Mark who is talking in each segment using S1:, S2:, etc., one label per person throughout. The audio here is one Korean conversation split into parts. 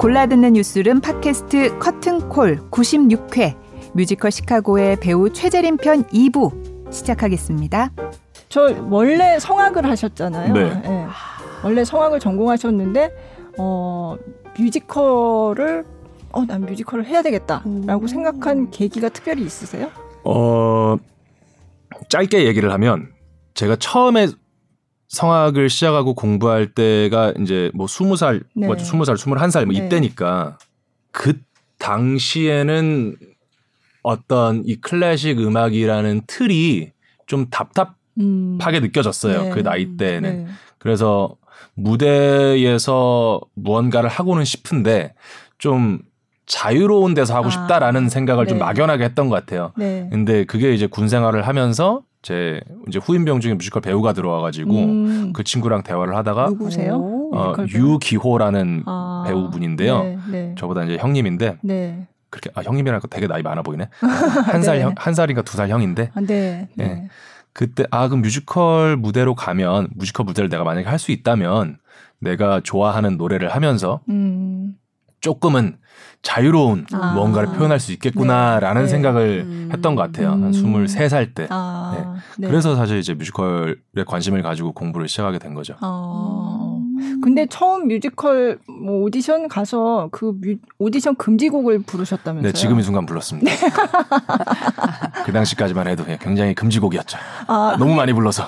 S1: 골라 듣는 뉴스룸 팟캐스트 커튼콜 96회 뮤지컬 시카고의 배우 최재림 편 2부 시작하겠습니다.
S2: 저 원래 성악을 하셨잖아요.
S3: 네.
S2: 예. 원래 성악을 전공하셨는데 어 뮤지컬을 어 난 뮤지컬을 해야 되겠다라고 생각한 계기가 특별히 있으세요?
S3: 어, 짧게 얘기를 하면 제가 처음에 성악을 시작하고 공부할 때가 이제 뭐 20살,
S2: 네.
S3: 뭐 20살, 21살 뭐
S2: 네.
S3: 이때니까 그 당시에는 어떤 이 클래식 음악이라는 틀이 좀 답답하게
S2: 음.
S3: 느껴졌어요.
S2: 네.
S3: 그 나이 때는.
S2: 네.
S3: 그래서 무대에서 무언가를 하고는 싶은데 좀 자유로운 데서 하고
S2: 아,
S3: 싶다라는 생각을 좀
S2: 네.
S3: 막연하게 했던 것 같아요.
S2: 네.
S3: 근데 그게 이제 군 생활을 하면서 제 이제 후임병 중에 뮤지컬 배우가 들어와가지고
S2: 음.
S3: 그 친구랑 대화를 하다가
S2: 누구세요?
S3: 어,
S2: 배우?
S3: 유기호라는
S2: 아.
S3: 배우분인데요.
S2: 네. 네.
S3: 저보다 이제 형님인데
S2: 네.
S3: 그렇게 아 형님이라니까 되게 나이 많아 보이네. 한살
S2: 네.
S3: 살인가 두 살 형인데
S2: 아, 네. 네.
S3: 네. 그때 아 그럼 뮤지컬 무대로 가면 뮤지컬 무대를 내가 만약에 할 수 있다면 내가 좋아하는 노래를 하면서
S2: 음.
S3: 조금은 자유로운
S2: 아.
S3: 뭔가를 표현할 수 있겠구나라는
S2: 네. 네.
S3: 생각을
S4: 음.
S3: 했던 것 같아요. 한
S2: 음.
S3: 23살 때.
S2: 아. 네.
S3: 그래서 사실 이제 뮤지컬에 관심을 가지고 공부를 시작하게 된 거죠.
S2: 어. 근데 처음 뮤지컬 뭐 오디션 가서 그 뮤, 오디션 금지곡을 부르셨다면서요?
S3: 네, 지금 이 순간 불렀습니다. 그 당시까지만 해도 그냥 굉장히 금지곡이었죠.
S2: 아,
S3: 너무 많이 불러서.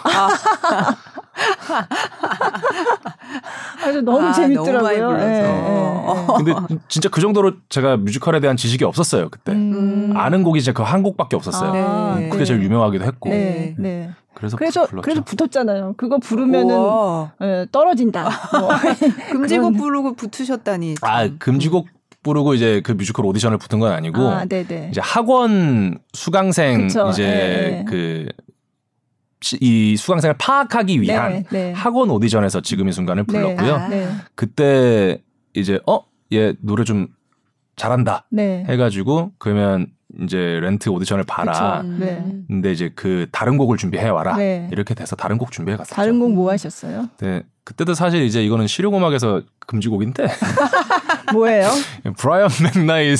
S2: 그래서 너무
S4: 아,
S2: 재밌더라고요.
S4: 너무 많이 불러서.
S2: 예, 예,
S3: 근데 진짜 그 정도로 제가 뮤지컬에 대한 지식이 없었어요, 그때.
S2: 예. 음.
S3: 아는 곡이 진짜 그 한 곡밖에 없었어요.
S2: 아,
S4: 네.
S3: 그게 제일 유명하기도 했고.
S2: 네, 네.
S3: 그래서,
S2: 그래서
S3: 불렀죠.
S2: 그래서 붙었잖아요. 그거 부르면은
S4: 우와.
S2: 예, 떨어진다. 뭐.
S4: 금지곡
S2: 그런-
S4: 부르고 붙으셨다니.
S3: 아, 금지곡 부르고 이제 그 뮤지컬 오디션을 붙은 건 아니고
S2: 아, 네, 네.
S3: 이제 학원 수강생
S2: 그쵸,
S3: 이제
S2: 예.
S3: 그 이 수강생을 파악하기 위한
S2: 네, 네.
S3: 학원 오디션에서 지금 이 순간을
S2: 네.
S3: 불렀고요.
S4: 아.
S2: 네.
S3: 그때 이제 어, 얘 노래 좀 잘한다
S2: 네.
S3: 해가지고 그러면 이제 렌트 오디션을 봐라.
S2: 그쵸. 네.
S3: 근데 이제 그 다른 곡을 준비해 와라.
S2: 네.
S3: 이렇게 돼서 다른 곡 준비해 갔었죠.
S2: 다른 곡 뭐 하셨어요?
S3: 네. 그때도 사실 이제 이거는 실용음악에서 금지곡인데
S2: 뭐예요?
S3: 브라이언 맥나잇의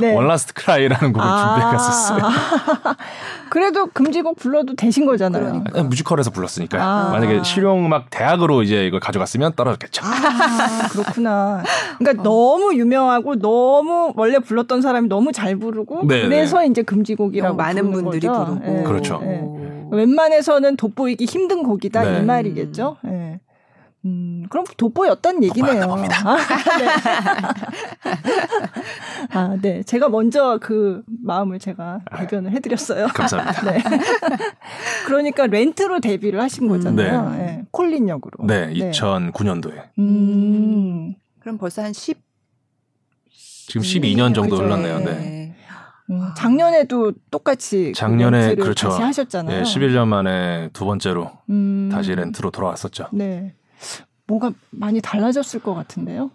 S2: 네.
S3: One Last Cry라는 곡을 준비해 갔었어요.
S2: 그래도 금지곡 불러도 되신 거잖아요.
S3: 아, 뮤지컬에서 불렀으니까요.
S2: 아.
S3: 만약에 실용음악 대학으로 이제 이걸 가져갔으면 떨어졌겠죠.
S2: 아, 그렇구나. 그러니까 너무 유명하고 너무 원래 불렀던 사람이 너무 잘 부르고
S3: 네,
S2: 그래서 이제 금지곡이라고
S4: 너무 많은 분들이
S2: 거죠.
S4: 부르고.
S2: 예.
S3: 그렇죠.
S2: 예.
S4: 오.
S2: 웬만해서는 돋보이기 힘든 곡이다
S3: 네.
S2: 이 말이겠죠. 예. 음, 그럼 돋보였다는 얘기네요. 아, 네. 아, 네. 제가 먼저 그 마음을 제가 발견을 해드렸어요.
S3: 감사합니다.
S2: 네. 그러니까 렌트로 데뷔를 하신 거잖아요.
S3: 네.
S2: 예. 콜린 역으로.
S3: 네, 2009년도에.
S2: 음.
S4: 그럼 벌써 한 10.
S3: 지금 12년 정도
S2: 그죠.
S3: 흘렀네요.
S2: 네.
S3: 네.
S2: 음, 작년에도 똑같이 그
S3: 작년에 그렇죠.
S2: 다시 하셨잖아요.
S3: 네, 11년 만에 두 번째로
S2: 음.
S3: 다시 렌트로 돌아왔었죠.
S2: 네. 뭐가 많이 달라졌을 것 같은데요.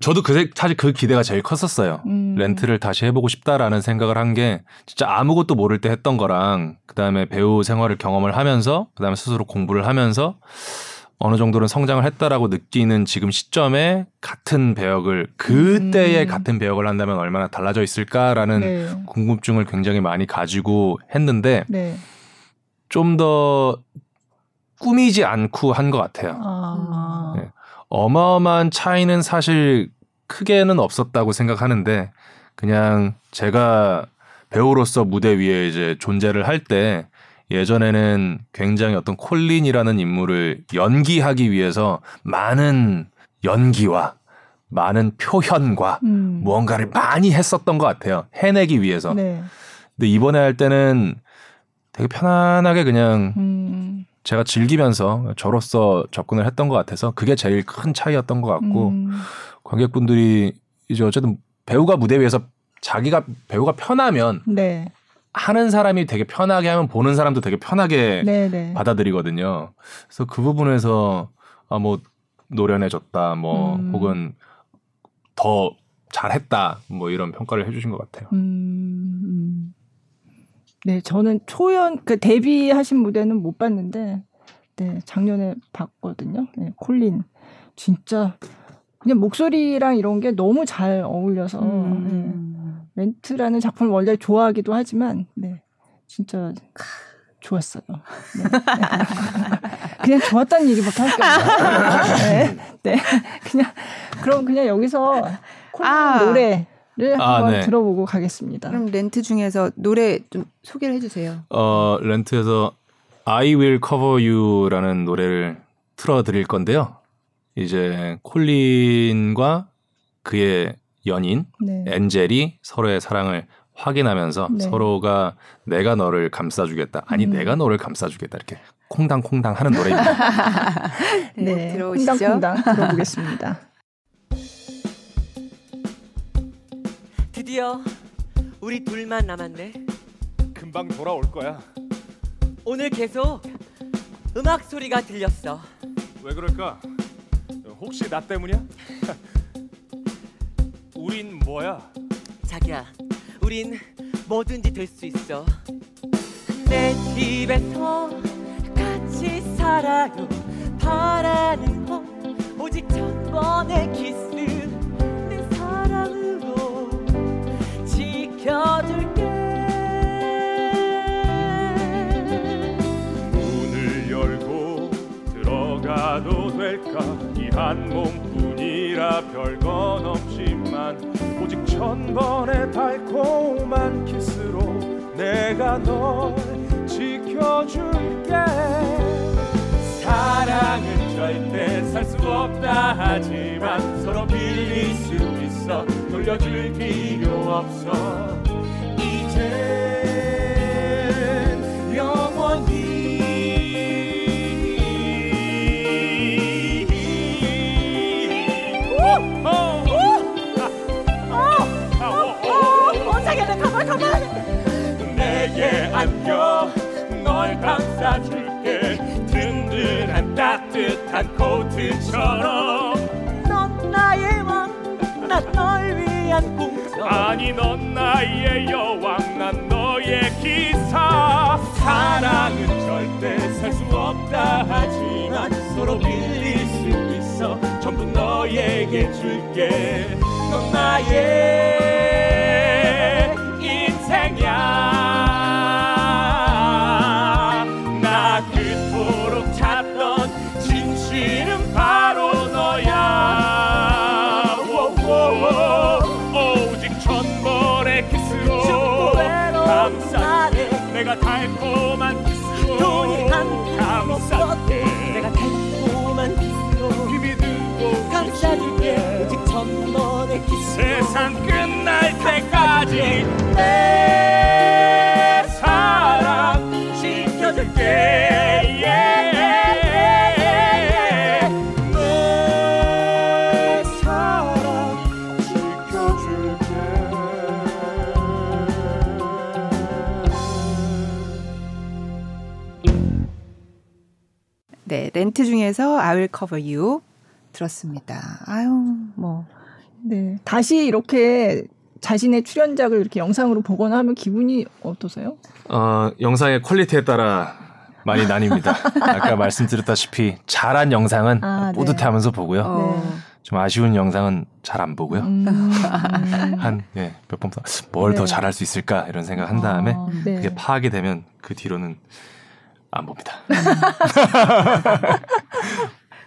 S3: 저도 그 사실 그 기대가 제일 컸었어요.
S2: 음.
S3: 렌트를 다시 해보고 싶다라는 생각을 한 게 진짜 아무것도 모를 때 했던 거랑 그 다음에 배우 생활을 경험을 하면서 그 다음에 스스로 공부를 하면서 어느 정도는 성장을 했다라고 느끼는 지금 시점에 같은 배역을 그때의
S2: 음.
S3: 같은 배역을 한다면 얼마나 달라져 있을까라는
S2: 네.
S3: 궁금증을 굉장히 많이 가지고 했는데
S2: 네.
S3: 좀더 꾸미지 않고 한 것 같아요.
S2: 아.
S3: 네. 어마어마한 차이는 사실 크게는 없었다고 생각하는데 그냥 제가 배우로서 무대 위에 이제 존재를 할 때 예전에는 굉장히 어떤 콜린이라는 인물을 연기하기 위해서 많은 연기와 많은 표현과
S2: 음.
S3: 무언가를 많이 했었던 것 같아요. 해내기 위해서.
S2: 네.
S3: 근데 이번에 할 때는 되게 편안하게 그냥
S2: 음.
S3: 제가 즐기면서 저로서 접근을 했던 것 같아서 그게 제일 큰 차이였던 것 같고
S2: 음.
S3: 관객분들이 이제 어쨌든 배우가 무대 위에서 자기가 배우가 편하면
S2: 네.
S3: 하는 사람이 되게 편하게 하면 보는 사람도 되게 편하게
S2: 네, 네.
S3: 받아들이거든요. 그래서 그 부분에서 아 뭐 노련해졌다 뭐
S2: 음.
S3: 혹은 더 잘했다 뭐 이런 평가를 해주신 것 같아요.
S2: 음, 음. 네, 저는 초연 그 데뷔하신 무대는 못 봤는데, 네 작년에 봤거든요. 네, 콜린 진짜 그냥 목소리랑 이런 게 너무 잘 어울려서
S4: 음.
S2: 네. 렌트라는 작품을 원래 좋아하기도 하지만 네 진짜 좋았어요. 네. 그냥 좋았다는 얘기밖에 할게 없어요. 네. 네. 그냥 그럼 그냥 여기서 콜
S4: 아.
S2: 노래 를
S3: 아,
S2: 한번
S3: 네.
S2: 들어보고 가겠습니다.
S4: 그럼 렌트 중에서 노래 좀 소개를 해주세요.
S3: 어, 렌트에서 I Will Cover You라는 노래를 틀어드릴 건데요. 이제 콜린과 그의 연인
S2: 네.
S3: 엔젤이 서로의 사랑을 확인하면서
S2: 네.
S3: 서로가 내가 너를 감싸주겠다. 아니
S2: 음.
S3: 내가 너를 감싸주겠다. 이렇게 콩당콩당 하는 노래입니다.
S2: 네,
S4: 들어오시죠.
S2: 콩당콩당 들어보겠습니다.
S5: 드디어 우리 둘만 남았네.
S6: 금방 돌아올 거야.
S5: 오늘 계속 음악 소리가 들렸어.
S6: 왜 그럴까? 혹시 나 때문이야? 우린 뭐야?
S5: 자기야, 우린 뭐든지 될 수 있어. 내 집에서 같이 살아요. 바라는 건 오직 천 번의 키스. 지켜줄게.
S6: 문을 열고 들어가도 될까? 이 한 몸뿐이라 별건 없지만 오직 천 번의 달콤한 키스로 내가 널 지켜줄게. 사랑은 절대 살 수 없다 하지만 서로 돌려줄 필요 없어. 이젠 영원히 감싸줄게. 든든한 따뜻한 코트처럼.
S5: 넌 나의 왕, 난 널 위 한 공주.
S6: 아니 넌 나의 여왕 난 너의 기사. 사랑은 절대 살 수 없다 하지만 서로 빌릴 수 있어. 전부 너에게 줄게. 넌 나의 예.
S4: 네, 렌트 중에서 I Will Cover You 들었습니다. 아유, 뭐
S2: 네. 다시 이렇게 자신의 출연작을 이렇게 영상으로 보거나 하면 기분이 어떠세요?
S3: 어, 영상의 퀄리티에 따라 많이 나뉩니다. 아까 말씀드렸다시피 잘한 영상은
S2: 아, 네.
S3: 뿌듯해하면서 보고요.
S4: 어,
S3: 좀 아쉬운 영상은 잘 안 보고요.
S2: 음,
S3: 한 예, 몇번 뭘더
S2: 네.
S3: 잘할 수 있을까 이런 생각 한 다음에
S2: 아, 네.
S3: 그게 파악이 되면 그 뒤로는 안 봅니다.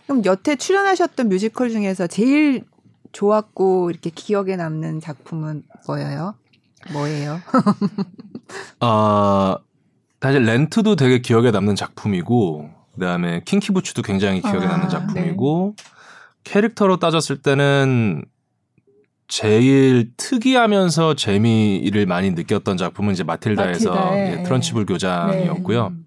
S4: 그럼 여태 출연하셨던 뮤지컬 중에서 제일 좋았고 이렇게 기억에 남는 작품은 뭐예요? 뭐예요?
S3: 어, 사실 렌트도 되게 기억에 남는 작품이고 그다음에 킹키부츠도 굉장히 기억에
S2: 아,
S3: 남는 작품이고 캐릭터로 따졌을 때는 제일 특이하면서 재미를 많이 느꼈던 작품은 이제 마틸다에서
S2: 마틸다의,
S3: 이제 트런치블 교장이었고요.
S4: 음.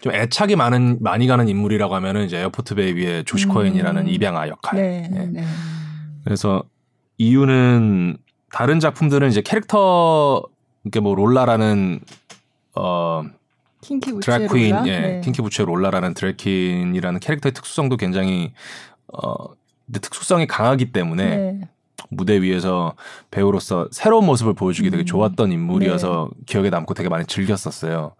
S3: 좀 애착이 많은 많이 가는 인물이라고 하면은 이제 에어포트 베이비의 조시
S2: 음.
S3: 코엔이라는 입양아 역할.
S2: 네.
S3: 예.
S2: 네.
S3: 그래서 이유는 다른 작품들은 이제 캐릭터 이게 뭐 롤라라는 어 드랙퀸
S2: 부츠 롤라?
S3: 예,
S2: 네.
S3: 킹키 부츠의 롤라라는 드랙퀸이라는 캐릭터의 특수성도 굉장히 어 특수성이 강하기 때문에
S2: 네.
S3: 무대 위에서 배우로서 새로운 모습을 보여주기 되게
S2: 음.
S3: 좋았던 인물이어서 기억에 남고 되게 많이 즐겼었어요.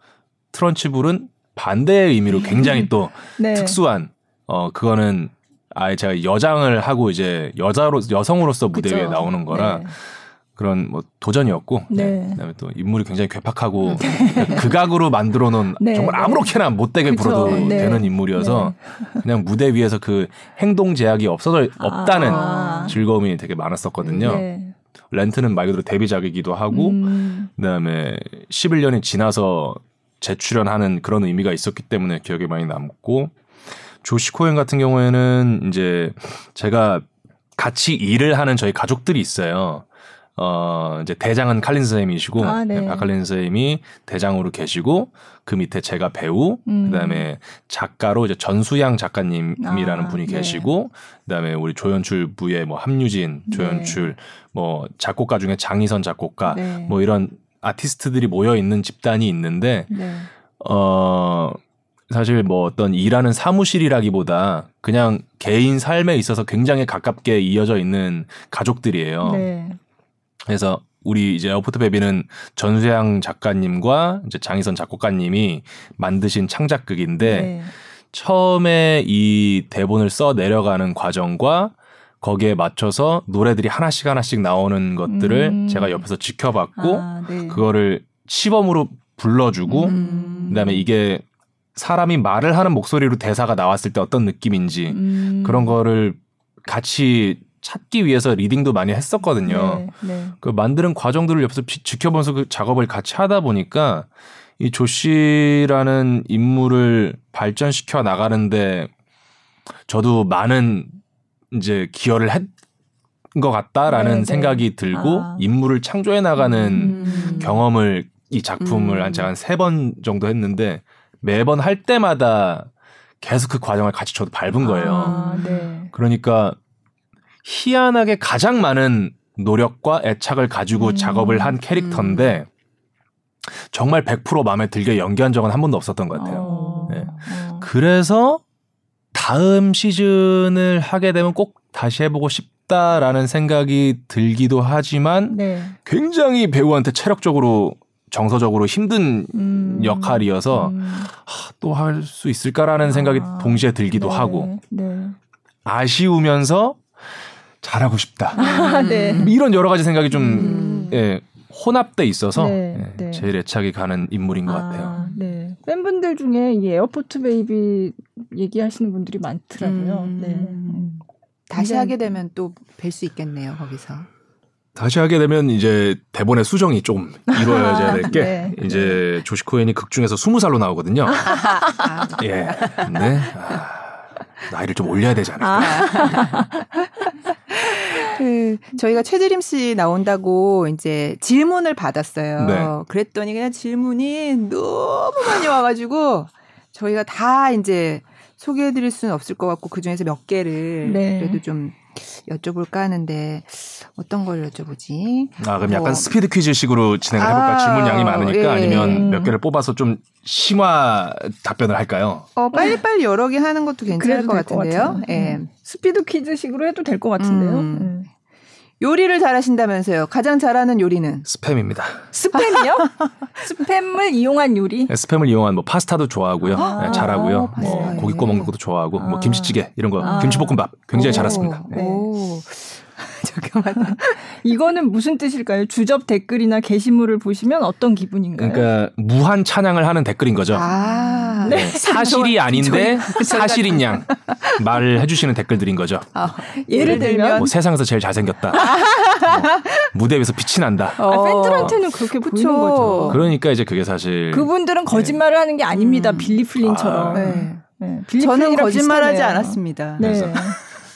S3: 트런치불은 반대의 의미로 굉장히 또
S2: 네.
S3: 특수한 어 그거는 아예 제가 여장을 하고 이제 여자로 여성으로서 무대. 위에 나오는 거라
S2: 네.
S3: 그런 뭐 도전이었고
S2: 네.
S3: 그다음에 또 인물이 굉장히 괴팍하고 극악으로 만들어 놓은
S2: 네,
S3: 정말
S2: 네.
S3: 아무렇게나 못되게. 불어도
S2: 네.
S3: 되는 인물이어서 그냥 무대 위에서 그 행동 제약이 없어져 없다는
S2: 아.
S3: 즐거움이 되게 많았었거든요.
S2: 네.
S3: 렌트는 말 그대로 데뷔작이기도 하고
S2: 음,
S3: 그다음에 11년이 지나서 재출연하는 그런 의미가 있었기 때문에 기억에 많이 남고 조시 코엔 같은 경우에는 이제 제가 같이 일을 하는 저희 가족들이 있어요. 어 이제 대장은 칼린 선생님이시고
S2: 아, 네.
S3: 박칼린 선생님이 대장으로 계시고 그 밑에 제가 배우
S2: 음.
S3: 그 다음에 작가로 이제 전수양 작가님이라는
S2: 아,
S3: 분이
S2: 네.
S3: 계시고 그 다음에 우리 조연출 부의 뭐 함유진 조연출 뭐 작곡가 중에 장희선 작곡가
S2: 네.
S3: 뭐 이런 아티스트들이 모여 있는 집단이 있는데
S2: 네.
S3: 어 사실 뭐 어떤 일하는 사무실이라기보다 그냥 개인 삶에 있어서 굉장히 가깝게 이어져 있는 가족들이에요.
S2: 네.
S3: 그래서 우리 이제 에어포트 베이비는 전수양 작가님과 이제 장희선 작곡가님이 만드신 창작극인데
S2: 네.
S3: 처음에 이 대본을 써 내려가는 과정과 거기에 맞춰서 노래들이 하나씩 하나씩 나오는 것들을
S2: 음.
S3: 제가 옆에서 지켜봤고
S2: 아, 네.
S3: 그거를 시범으로 불러주고
S2: 음.
S3: 그다음에 이게 사람이 말을 하는 목소리로 대사가 나왔을 때 어떤 느낌인지
S2: 음.
S3: 그런 거를 같이 찾기 위해서 리딩도 많이 했었거든요.
S2: 네. 네.
S3: 그 만드는 과정들을 옆에서 지- 지켜보면서 그 작업을 같이 하다 보니까 이 조씨라는 인물을 발전시켜 나가는데 저도 많은 이제 기여를 했 것 같다라는
S2: 네, 네.
S3: 생각이 들고
S2: 아.
S3: 인물을 창조해 나가는
S4: 음.
S3: 경험을 이 작품을
S4: 음.
S3: 한 제가 한 세 번 정도 했는데 매번 할 때마다 계속 그 과정을 같이 저도 밟은 거예요.
S2: 아, 네.
S3: 그러니까 희한하게 가장 많은 노력과 애착을 가지고
S2: 음.
S3: 작업을 한 캐릭터인데 정말 100% 마음에 들게 연기한 적은 한 번도 없었던 것 같아요.
S2: 어,
S3: 네.
S2: 어.
S3: 그래서 다음 시즌을 하게 되면 꼭 다시 해보고 싶다라는 생각이 들기도 하지만
S2: 네.
S3: 굉장히 배우한테 체력적으로 정서적으로 힘든
S2: 음.
S3: 역할이어서
S2: 음.
S3: 또 할 수 있을까라는 생각이
S2: 아,
S3: 동시에 들기도
S2: 네.
S3: 하고
S2: 네.
S3: 아쉬우면서 잘하고 싶다.
S2: 아, 네.
S3: 이런 여러 가지 생각이 좀
S2: 음.
S3: 예, 혼합돼 있어서
S2: 네,
S3: 예,
S2: 네.
S3: 제일 애착이 가는 인물인 것 같아요.
S2: 아, 네. 팬분들 중에 이 에어포트 베이비 얘기하시는 분들이 많더라고요.
S4: 음.
S2: 네. 음.
S4: 다시 하게 되면 또 뵐 수 있겠네요 거기서.
S3: 다시 하게 되면 이제 대본의 수정이 좀 이루어져야 될게
S2: 네.
S3: 이제 조시 코엔이 극 중에서 20살로 나오거든요.
S4: 아,
S3: 예. 근데 아, 나이를 좀 올려야 않을까.
S4: 그 저희가 최재림 씨 나온다고 이제 질문을 받았어요.
S3: 네.
S4: 그랬더니 그냥 질문이 너무 많이 와가지고 저희가 다 이제 소개해드릴 수는 없을 것 같고 그 중에서 몇 개를
S2: 네.
S4: 그래도 좀 여쭤볼까 하는데 어떤 걸 여쭤보지?
S3: 아, 그럼 약간
S4: 뭐.
S3: 스피드 퀴즈식으로 진행을 해볼까?
S4: 아,
S3: 질문량이 많으니까
S4: 예.
S3: 아니면 몇 개를 뽑아서 좀 심화 답변을 할까요?
S4: 어 빨리 빨리 여러 개 하는 것도 괜찮을 것 같은데요.
S2: 같아요.
S4: 예.
S2: 음. 스피드 퀴즈식으로 해도 될 것 같은데요.
S4: 음.
S2: 음.
S4: 요리를 잘하신다면서요. 가장 잘하는 요리는
S3: 스팸입니다.
S2: 스팸이요? 스팸을 이용한 요리?
S3: 네, 스팸을 이용한 뭐 파스타도 좋아하고요.
S2: 아,
S3: 네, 잘하고요.
S4: 어,
S3: 뭐. 고기 구워 먹는 것도 좋아하고
S2: 아.
S3: 뭐 김치찌개 이런 거,
S2: 아.
S3: 김치볶음밥 굉장히
S4: 오,
S3: 잘했습니다. 네.
S4: 오. 잠깐만.
S2: 이거는 무슨 뜻일까요? 주접 댓글이나 게시물을 보시면 어떤 기분인가요?
S3: 그러니까 무한 찬양을 하는 댓글인 거죠.
S4: 아.
S3: 네, 사실이 아닌데 사실인 양 말을 해주시는 댓글들인 거죠.
S4: 아,
S2: 예를 들면
S3: 뭐 세상에서 제일 잘생겼다. 뭐 무대 위에서 빛이 난다.
S2: 아,
S4: 어.
S2: 팬들한테는 그렇게
S4: 그쵸.
S2: 보이는 거죠.
S3: 그러니까 이제 그게 사실
S2: 그분들은 거짓말을 하는 게 아닙니다.
S4: 음.
S2: 빌리 플린처럼.
S3: 아,
S4: 네.
S2: 네, 빌리
S4: 저는 거짓말하지. 않았습니다.
S2: 네.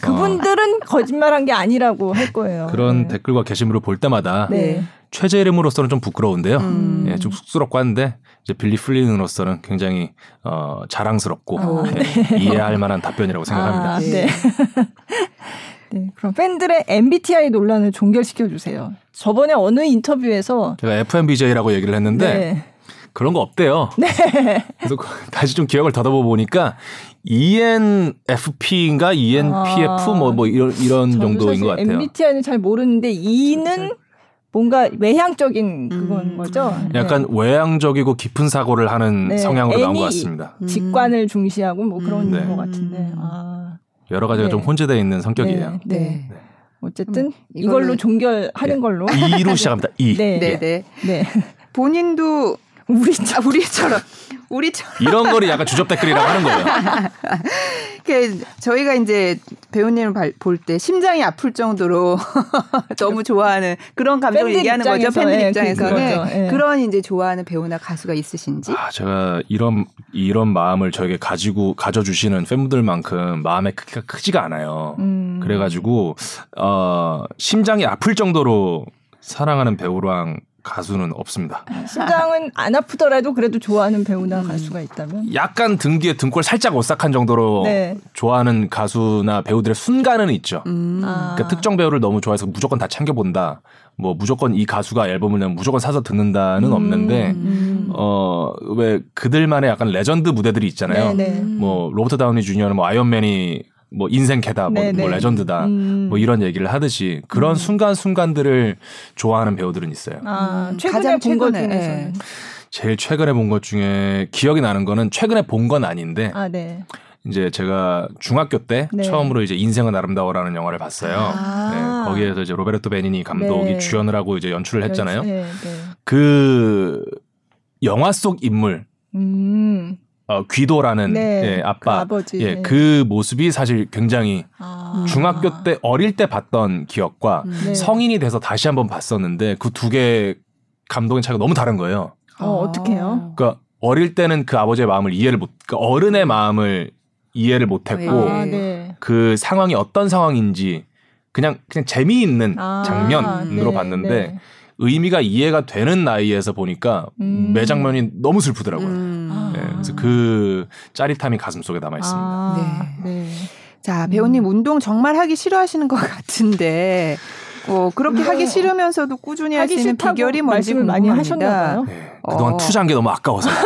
S2: 그분들은 거짓말한 게 아니라고 할 거예요.
S3: 그런
S2: 네.
S3: 댓글과 게시물을 볼 때마다
S2: 네.
S3: 최재 이름으로서는 좀 부끄러운데요.
S4: 음.
S3: 예, 좀 쑥스럽고 한데 이제 빌리 플린으로서는 굉장히 어, 자랑스럽고
S4: 아,
S3: 예, 이해할 만한 답변이라고 생각합니다.
S2: 아,
S4: 네.
S2: 네. 네. 그럼 팬들의 MBTI 논란을 종결시켜 주세요. 저번에 어느 인터뷰에서
S3: 제가 FMBJ라고 얘기를 했는데
S2: 네.
S3: 그런 거 없대요. 그래서 다시 좀 기억을 더듬어 보니까 E ENFP인가 ENPF
S2: 아,
S3: 뭐, 뭐 이런 이런 정도인 것 같아요.
S2: MBTI는 잘 모르는데 E는 뭔가 외향적인 그건
S4: 음.
S2: 거죠. 네.
S3: 약간 외향적이고 깊은 사고를 하는
S2: 네.
S3: 성향으로 나온 것 같습니다.
S4: 음.
S2: 직관을 중시하고 뭐 그런
S4: 음.
S2: 것
S4: 네.
S2: 같은데. 아.
S3: 여러 가지가
S2: 네.
S3: 좀 혼재되어 있는 성격이에요.
S2: 네.
S4: 네.
S2: 어쨌든
S4: 음,
S2: 이걸로
S4: 이거는-
S2: 종결하는
S3: 네.
S2: 걸로.
S3: 이로 시작합니다. 이.
S2: 네.
S4: 네,
S2: 네.
S4: 네.
S2: 네.
S4: 본인도
S2: 우리
S4: 아, 우리처럼 우리처럼
S3: 이런 거를 약간 주접 댓글이라고 하는 거예요.
S4: 이렇게 저희가 이제 배우님을 볼 때 심장이 아플 정도로 너무 좋아하는 그런 감정을 얘기하는 거죠.
S2: 입장에서,
S4: 팬들
S2: 예,
S4: 입장에서는
S2: 그거죠. 예.
S4: 그런 이제 좋아하는 배우나 가수가 있으신지.
S3: 아, 제가 이런 이런 마음을 저에게 가지고 가져 주시는 팬분들만큼 마음의 크기가 크지가 않아요.
S2: 음.
S3: 그래 가지고 어, 심장이 아플 정도로 사랑하는 배우랑 가수는 없습니다.
S2: 심장은 안 아프더라도 그래도 좋아하는 배우나
S4: 음.
S2: 가수가 있다면.
S3: 약간 등 뒤에 등골 살짝 오싹한 정도로
S2: 네.
S3: 좋아하는 가수나 배우들의 순간은 있죠.
S4: 음.
S2: 아.
S3: 그러니까 특정 배우를 너무 좋아해서 무조건 다 챙겨본다. 뭐 무조건 이 가수가 앨범을 내면 무조건 사서 듣는다는 없는데
S2: 음.
S3: 어 왜 그들만의 약간 레전드 무대들이 있잖아요.
S2: 네, 네.
S3: 뭐 로버트 다우니 주니어는 뭐 아이언맨이 뭐 인생 캐다, 뭐,
S2: 네,
S3: 뭐
S2: 네.
S3: 레전드다,
S2: 음.
S3: 뭐 이런 얘기를 하듯이 그런 순간 순간들을 좋아하는 배우들은 있어요.
S2: 아,
S4: 음,
S2: 최근에
S4: 가장
S2: 본것
S4: 최근에,
S2: 중에서는.
S3: 제일 최근에 본 것 중에 기억이 나는 거는 최근에 본 건 아닌데
S2: 아, 네.
S3: 이제 제가 중학교 때
S2: 네.
S3: 처음으로 이제 인생은 아름다워라는 영화를 봤어요.
S2: 아.
S3: 네, 거기에서 이제 로베르토 베니니 감독이
S2: 네.
S3: 주연을 하고 이제 연출을 했잖아요.
S2: 네, 네.
S3: 그 영화 속 인물
S2: 음.
S3: 어, 귀도라는
S2: 네.
S3: 예,
S2: 그
S3: 아빠
S2: 아버지.
S3: 예,
S2: 네.
S3: 그 모습이 사실 굉장히
S2: 아.
S3: 중학교 때 어릴 때 봤던 기억과
S4: 음.
S2: 네.
S3: 성인이 돼서 다시 한번 봤었는데 그 두 개의 감동의 차이가 너무 다른 거예요.
S2: 어, 어떡해요?
S3: 그러니까 어릴 때는 그 아버지의 마음을 이해를 못, 그러니까 어른의 마음을 이해를 못했고
S4: 네.
S2: 아, 네.
S3: 그 상황이 어떤 상황인지 그냥 그냥 재미있는
S2: 아,
S3: 장면으로
S2: 네,
S3: 봤는데
S2: 네.
S3: 의미가 이해가 되는 나이에서 보니까
S2: 음.
S3: 매 장면이 너무 슬프더라고요.
S4: 음.
S2: 아.
S3: 네, 그래서 그 짜릿함이 가슴 속에 남아 있습니다.
S2: 아, 네.
S4: 자, 배우님
S2: 음.
S4: 운동 정말 하기 싫어하시는 것 같은데 어, 그렇게
S2: 운동
S4: 하기 싫으면서도 꾸준히 하시는 비결이 뭔지
S2: 말씀을 많이
S4: 궁금합니다.
S2: 하셨나 봐요.
S3: 네, 그동안
S4: 어.
S3: 투자한 게 너무 아까워서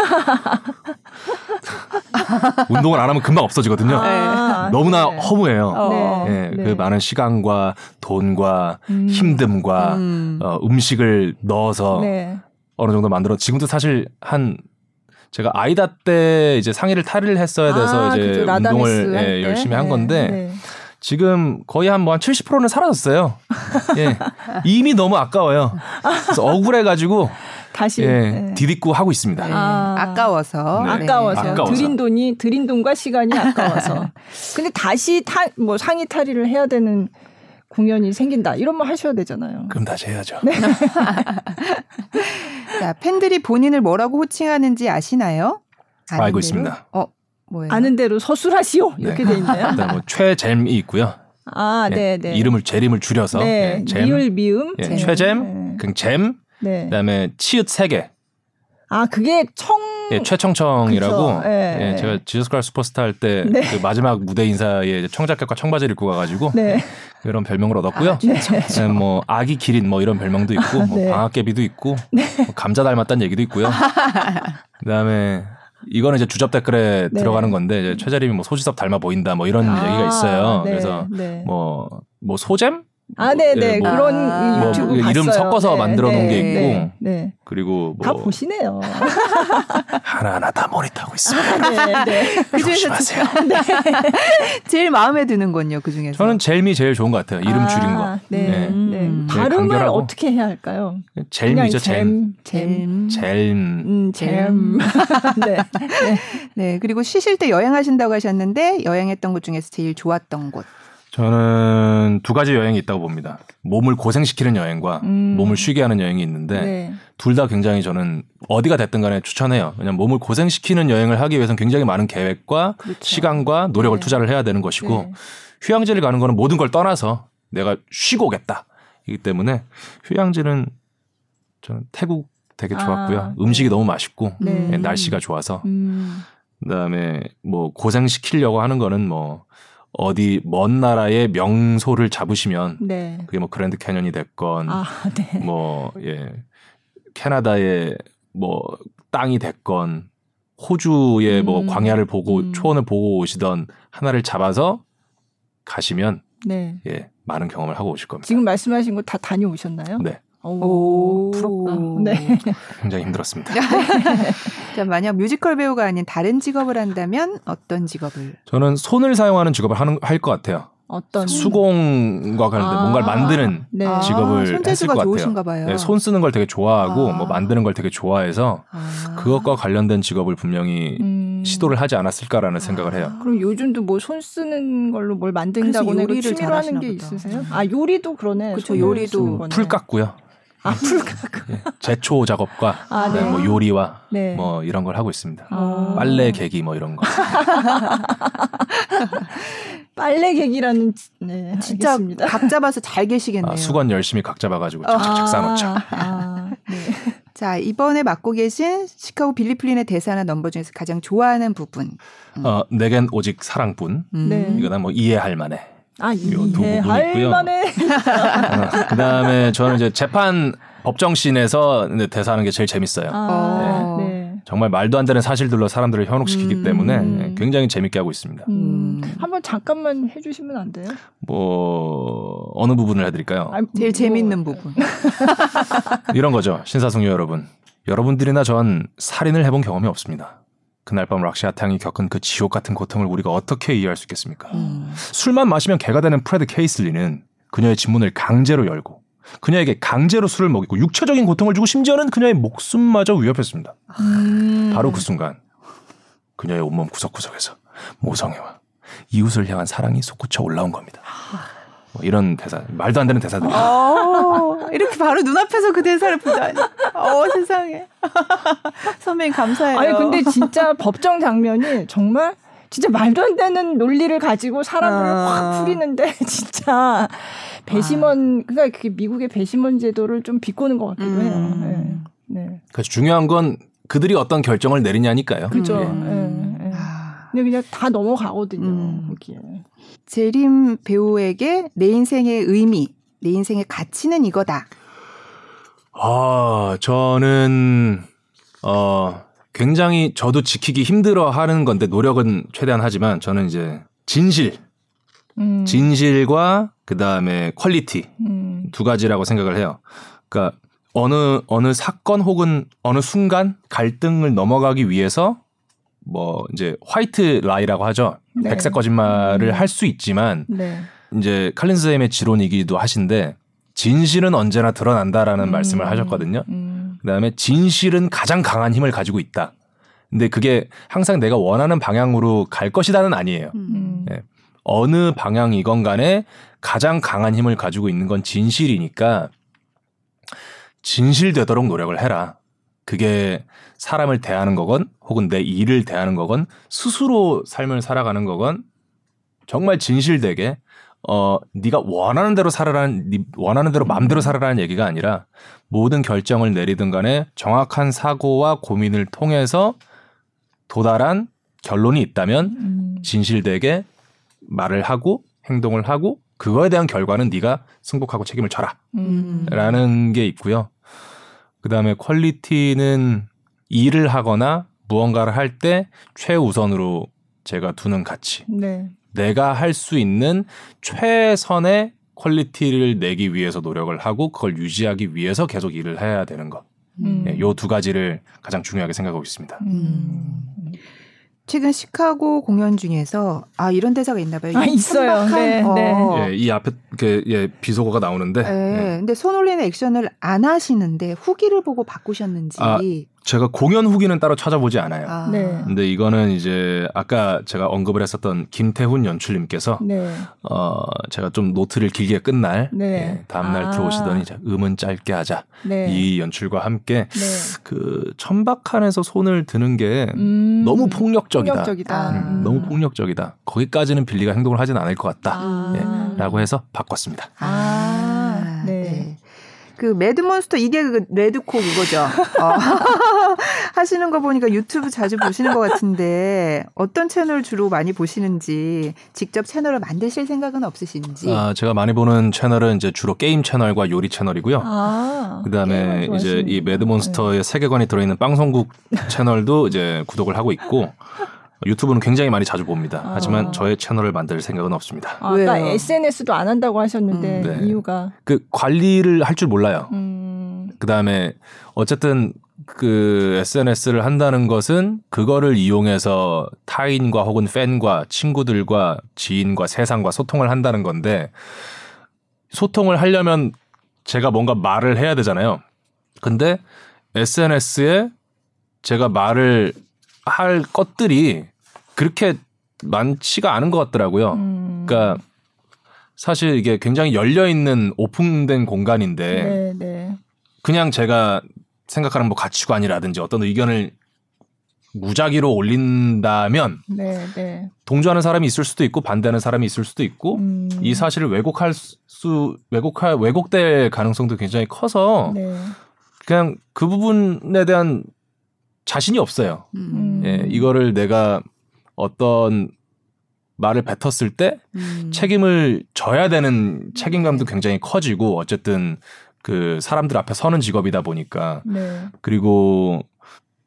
S3: 운동을 안 하면 금방 없어지거든요.
S2: 아,
S3: 너무나
S2: 네.
S3: 허무해요.
S4: 어.
S3: 예,
S2: 네.
S3: 그 많은 시간과 돈과
S2: 음.
S3: 힘듦과
S4: 음.
S3: 어, 음식을 넣어서
S2: 네.
S3: 어느 정도 만들어 지금도 사실 한 제가 아이다 때 이제 상의를 탈의를 했어야 돼서
S2: 아,
S3: 이제.
S2: 라다메스
S3: 운동을
S2: 할
S3: 예,
S2: 때.
S3: 열심히 한
S2: 네,
S3: 건데
S2: 네.
S3: 지금 거의 한 뭐 한 70%는 사라졌어요. 예. 이미 너무 아까워요. 그래서 억울해가지고
S2: 다시
S3: 예,
S2: 네.
S3: 디딛고 하고 있습니다.
S4: 네.
S2: 아.
S4: 아까워서.
S3: 네.
S2: 아까워서.
S3: 아까워서.
S2: 드린 돈이 드린 돈과 시간이 아까워서. 근데 다시 타, 뭐 상의 탈의를 해야 되는 공연이 생긴다. 이런 말 하셔야 되잖아요.
S3: 그럼 다시 해야죠.
S2: 네.
S4: 자, 팬들이 본인을 뭐라고 호칭하는지 아시나요?
S3: 알고
S4: 대로?
S3: 있습니다.
S4: 어, 뭐예요?
S2: 아는 대로 서술하시오. 이렇게 돼 있나요?
S3: 일단 뭐 최잼이 있고요.
S2: 아,
S3: 예,
S2: 네, 네.
S3: 이름을 재림을 줄여서
S2: 네.
S3: 예, 잼,
S2: 미을 미음.
S3: 예,
S4: 잼.
S3: 최잼,
S2: 네.
S3: 그 잼,
S2: 네.
S3: 그다음에 치읓 세 개,
S2: 아, 그게 청
S3: 예, 최청청이라고
S2: 그쵸. 예.
S3: 제가 지저스 크라 슈퍼스타 할때
S2: 네.
S3: 그 마지막 무대 인사에 청자켓과 청바지를 입고 가가지고
S2: 네.
S3: 이런 별명을 얻었고요.
S2: 네.
S3: 예, 뭐 아기 기린 뭐 이런 별명도 있고 뭐
S2: 네.
S3: 방학개비도 있고 뭐 감자 닮았다는 얘기도 있고요. 그다음에 이거는 이제 주접 댓글에
S2: 네.
S3: 들어가는 건데 이제 최재림이 뭐 소지섭 닮아 보인다 뭐 이런
S2: 아,
S3: 얘기가 있어요.
S2: 네,
S3: 그래서
S2: 네.
S3: 뭐뭐 소잼
S2: 아, 네, 네.
S3: 예, 뭐
S2: 그런
S4: 아, 뭐
S2: 유튜브
S3: 이름
S2: 봤어요.
S3: 섞어서 만들어 놓은 게 있고.
S2: 네. 네.
S3: 그리고 다뭐
S2: 보시네요.
S3: 하나하나 다 모니터하고 있습니다.
S2: 네, 네.
S4: 그 중에서
S3: 조심하세요.
S4: 제일 마음에 드는 건요, 그 중에서.
S3: 저는 젤미 제일 좋은 것 같아요. 이름
S2: 아,
S3: 줄인 거.
S2: 네.
S3: 네.
S2: 네.
S4: 음.
S2: 발음을
S3: 간결하고.
S2: 어떻게 해야 할까요?
S3: 젤미죠, 젤.
S2: 잼.
S4: 잼.
S3: 젤.
S2: 음, 잼. 네.
S4: 네, 그리고 쉬실 때 여행하신다고 하셨는데 여행했던 곳 중에서 제일 좋았던 곳.
S3: 저는 두 가지 여행이 있다고 봅니다. 몸을 고생시키는 여행과
S2: 음.
S3: 몸을 쉬게 하는 여행이 있는데
S2: 네.
S3: 둘다 굉장히 저는 어디가 됐든 간에 추천해요. 왜냐하면 몸을 고생시키는 여행을 하기 위해서는 굉장히 많은 계획과
S2: 그렇죠.
S3: 시간과 노력을
S2: 네.
S3: 투자를 해야 되는 것이고
S2: 네.
S3: 휴양지를 가는 거는 모든 걸 떠나서 내가 쉬고 오겠다. 이기 때문에 휴양지는 저는 태국 되게 좋았고요.
S2: 아,
S3: 음식이
S2: 네.
S3: 너무 맛있고
S2: 네.
S3: 예, 날씨가 좋아서
S2: 음.
S3: 그다음에 뭐 고생시키려고 하는 거는 뭐 어디 먼 나라의 명소를 잡으시면
S2: 네.
S3: 그게 뭐 그랜드 캐년이 됐건
S2: 아, 네.
S3: 뭐 예. 캐나다의 뭐 땅이 됐건 호주의 뭐
S2: 음,
S3: 광야를 보고
S2: 음.
S3: 초원을 보고 오시던 하나를 잡아서 가시면
S2: 네.
S3: 예, 많은 경험을 하고 오실 겁니다.
S2: 지금 말씀하신 거 다 다녀오셨나요?
S3: 네.
S2: 오, 부럽다. 네.
S3: 굉장히 힘들었습니다.
S4: 자, 만약 뮤지컬 배우가 아닌 다른 직업을 한다면 어떤 직업을?
S3: 저는 손을 사용하는 직업을 하는 할 것 같아요.
S2: 어떤
S3: 수공과 관련된
S2: 아,
S3: 뭔가를 만드는
S2: 네.
S4: 아,
S3: 직업을 했을
S4: 손재주가
S3: 것 같아요.
S4: 봐요.
S3: 네, 손 쓰는 걸 되게 좋아하고
S4: 아.
S3: 뭐 만드는 걸 되게 좋아해서
S4: 아.
S3: 그것과 관련된 직업을 분명히
S2: 음.
S3: 시도를 하지 않았을까라는 생각을 해요.
S2: 그럼 요즘도 뭐 손 쓰는 걸로 뭘 이거
S4: 요리를
S2: 취미로 하는 게
S4: 보다.
S2: 있으세요? 아 요리도 그러네.
S4: 그쵸,
S2: 손을
S4: 요리도.
S3: 풀 깎고요.
S2: 아, 풀 깎고.
S3: 예, 제초 작업과
S2: 아, 네.
S3: 네, 뭐 요리와
S2: 네.
S3: 뭐 이런 걸 하고 있습니다.
S2: 아.
S3: 빨래 개기 뭐 이런 거.
S2: 빨래 개기라는 네,
S4: 진짜
S2: 알겠습니다.
S4: 각 잡아서 잘 개시겠네요.
S3: 아, 수건 열심히 각 잡아가지고 착착착 쌓아놓죠.
S2: 아, 아, 네.
S4: 자, 이번에 맡고 계신 시카고 빌리 플린의 대사나 넘버 중에서 가장 좋아하는 부분.
S3: 어, 내겐 오직 사랑뿐.
S4: 음.
S2: 네.
S3: 이거는 뭐 이해할 만해.
S2: 아, 이해할
S3: 있고요.
S2: 만해.
S3: 그 다음에 저는 이제 재판 법정씬에서 근데 대사하는 게 제일 재밌어요.
S2: 아,
S4: 네.
S2: 네.
S3: 정말 말도 안 되는 사실들로 사람들을 현혹시키기
S4: 음.
S3: 때문에 굉장히 재밌게 하고 있습니다.
S2: 음,
S4: 음.
S2: 한번 잠깐만 해주시면 안 돼요?
S3: 뭐 어느 부분을 해드릴까요?
S2: 아,
S4: 제일
S2: 뭐,
S4: 재밌는 부분.
S3: 이런 거죠. 신사숙녀 여러분. 여러분들이나 전 살인을 해본 경험이 없습니다. 그날 밤 락시아탕이 겪은 그 지옥 같은 고통을 우리가 어떻게 이해할 수 있겠습니까?
S4: 음.
S3: 술만 마시면 개가 되는 프레드 케이슬리는 그녀의 집문을 강제로 열고 그녀에게 강제로 술을 먹이고 육체적인 고통을 주고 심지어는 그녀의 목숨마저 위협했습니다.
S2: 음.
S3: 바로 그 순간 그녀의 온몸 구석구석에서 모성애와 이웃을 향한 사랑이 솟구쳐 올라온 겁니다. 뭐 이런 대사 말도 안 되는 대사들.
S4: 어, 이렇게 바로 눈앞에서 그 대사를 보다니. 어, 세상에. 선배님 감사해요.
S2: 아니 근데 진짜 법정 장면이 정말 진짜 말도 안 되는 논리를 가지고 사람들을
S4: 아.
S2: 확 풀이는데 진짜 배심원 그러니까 그게 미국의 배심원 제도를 좀 비꼬는 것 같기도
S4: 음.
S2: 해요. 네. 네.
S3: 그래서 중요한 건 그들이 어떤 결정을 내리냐니까요.
S2: 그죠.
S4: 음.
S2: 예, 예.
S4: 아,
S2: 근데 그냥 다 넘어가거든요.
S4: 음.
S2: 거기에.
S4: 재림 배우에게 내 인생의 의미, 내 인생의 가치는 이거다.
S3: 아, 저는 어 굉장히 저도 지키기 힘들어 하는 건데 노력은 최대한 하지만 저는 이제 진실,
S2: 음.
S3: 진실과 그 다음에 quality
S2: 음.
S3: 두 가지라고 생각을 해요. 그러니까 어느 어느 사건 혹은 어느 순간 갈등을 넘어가기 위해서 뭐 이제 white lie라고 하죠.
S2: 네.
S3: 백색 거짓말을
S2: 음.
S3: 할 수 있지만
S2: 네.
S3: 이제 칼린 쌤의 지론이기도 하신데 진실은 언제나 드러난다라는
S2: 음.
S3: 말씀을 하셨거든요.
S2: 음.
S3: 그다음에 진실은 가장 강한 힘을 가지고 있다. 근데 그게 항상 내가 원하는 방향으로 갈 것이다는 아니에요.
S2: 음.
S3: 예. 어느 방향이건 간에 가장 강한 힘을 가지고 있는 건 진실이니까 진실되도록 노력을 해라. 그게 사람을 대하는 거건 혹은 내 일을 대하는 거건 스스로 삶을 살아가는 거건 정말 진실되게 어 네가 원하는 대로 살아라는 네 원하는 대로 마음대로 살아라는 얘기가 아니라 모든 결정을 내리든 간에 정확한 사고와 고민을 통해서 도달한 결론이 있다면
S2: 음.
S3: 진실되게 말을 하고 행동을 하고 그거에 대한 결과는 네가 승복하고 책임을 져라.
S2: 음.
S3: 라는 게 있고요. 그다음에 퀄리티는 일을 하거나 무언가를 할 때 최우선으로 제가 두는 가치.
S2: 네.
S3: 내가 할 수 있는 최선의 quality를 내기 위해서 노력을 하고 그걸 유지하기 위해서 계속 일을 해야 되는 것.
S2: 음.
S3: 예, 요 두 가지를 가장 중요하게 생각하고 있습니다.
S2: 음.
S4: 최근 시카고 공연 중에서 아 이런 대사가 있나 봐요.
S2: 아, 있어요. 네,
S4: 어.
S2: 네.
S3: 예, 이 앞에 그 예, 비속어가 나오는데
S4: 네.
S3: 예,
S4: 근데 손 올리는 액션을 안 하시는데 후기를 보고 바꾸셨는지.
S3: 아, 제가 공연 후기는 따로 찾아보지 않아요.
S4: 아.
S2: 네.
S3: 근데 이거는 이제 아까 제가 언급을 했었던 김태훈 연출님께서
S2: 네.
S3: 어 제가 좀 노트를 길게 끝날
S2: 네.
S3: 예, 다음날
S2: 아.
S3: 들어오시더니 자, 음은 짧게 하자
S2: 네.
S3: 이 연출과 함께
S2: 네.
S3: 그 천박한에서 손을 드는 게
S2: 음.
S3: 너무 폭력적이다.
S2: 폭력적이다.
S3: 음,
S2: 음.
S3: 너무 폭력적이다. 거기까지는 빌리가 행동을 하진 않을 것 같다.
S2: 아.
S3: 예, 라고 해서 바꿨습니다.
S4: 그 매드몬스터 이게 그 레드코 그거죠. 어. 하시는 거 보니까 유튜브 자주 보시는 것 같은데 어떤 채널 주로 많이 보시는지 직접 채널을 만드실 생각은 없으신지.
S3: 아, 제가 많이 보는 채널은 이제 주로 게임 채널과 요리 채널이고요.
S2: 아.
S3: 그다음에 이제 이
S2: 좋아하시는구나. 네.
S3: 매드몬스터의 세계관이 들어있는 빵송국 채널도 이제 구독을 하고 있고 유튜브는 굉장히 많이 자주 봅니다.
S2: 아.
S3: 하지만 저의 채널을 만들 생각은 없습니다.
S2: 아, 아까
S4: 왜요?
S2: SNS도 안 한다고 하셨는데
S3: 음, 네.
S2: 이유가
S3: 그 관리를 할 줄 몰라요.
S2: 음.
S3: 그다음에 어쨌든 그 SNS를 한다는 것은 그거를 이용해서 타인과 혹은 팬과 친구들과 지인과 세상과 소통을 한다는 건데 소통을 하려면 제가 뭔가 말을 해야 되잖아요. 근데 SNS에 제가 말을 할 것들이 그렇게 많지가 않은 것 같더라고요.
S2: 음.
S3: 그러니까 사실 이게 굉장히 열려 있는 오픈된 공간인데
S2: 네, 네.
S3: 그냥 제가 생각하는 뭐 가치관이라든지 어떤 의견을 무작위로 올린다면
S2: 네, 네.
S3: 동조하는 사람이 있을 수도 있고 반대하는 사람이 있을 수도 있고
S2: 음.
S3: 이 사실을 왜곡할 수 왜곡할 왜곡될 가능성도 굉장히 커서
S2: 네.
S3: 그냥 그 부분에 대한 자신이 없어요.
S2: 음.
S3: 예, 이거를 내가 어떤 말을 뱉었을 때
S4: 음.
S3: 책임을 져야 되는 책임감도 굉장히 커지고 어쨌든 그 사람들 앞에 서는 직업이다 보니까
S2: 네.
S3: 그리고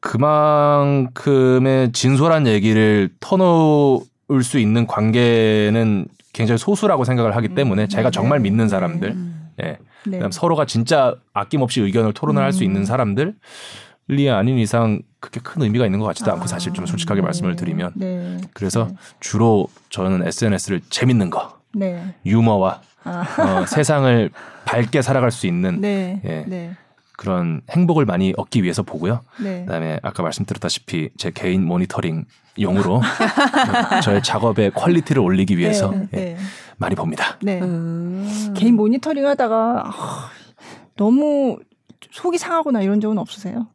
S3: 그만큼의 진솔한 얘기를 터놓을 수 있는 관계는 굉장히 소수라고 생각을 하기 때문에 제가 정말
S2: 네.
S3: 믿는 사람들,
S4: 음.
S3: 예,
S2: 네.
S3: 그다음 서로가 진짜 아낌없이 의견을 토론을 할 수
S2: 음.
S3: 있는 사람들 이 아닌 이상 그렇게 큰 의미가 있는 것 같지도 않고 사실 좀 솔직하게
S2: 네.
S3: 말씀을 드리면
S2: 네.
S3: 그래서
S2: 네.
S3: 주로 저는 SNS를 재밌는 거,
S2: 네.
S3: 유머와
S2: 아.
S3: 어, 세상을 밝게 살아갈 수 있는
S2: 네.
S3: 예.
S2: 네.
S3: 그런 행복을 많이 얻기 위해서 보고요.
S2: 네.
S3: 그다음에 아까 말씀드렸다시피 제 개인 모니터링 용으로 어, 저의 작업의 quality를 올리기 위해서
S2: 네.
S3: 예,
S2: 네.
S3: 많이 봅니다.
S2: 네.
S4: 음.
S2: 개인 모니터링 하다가 아, 너무 속이 상하거나 이런 적은 없으세요?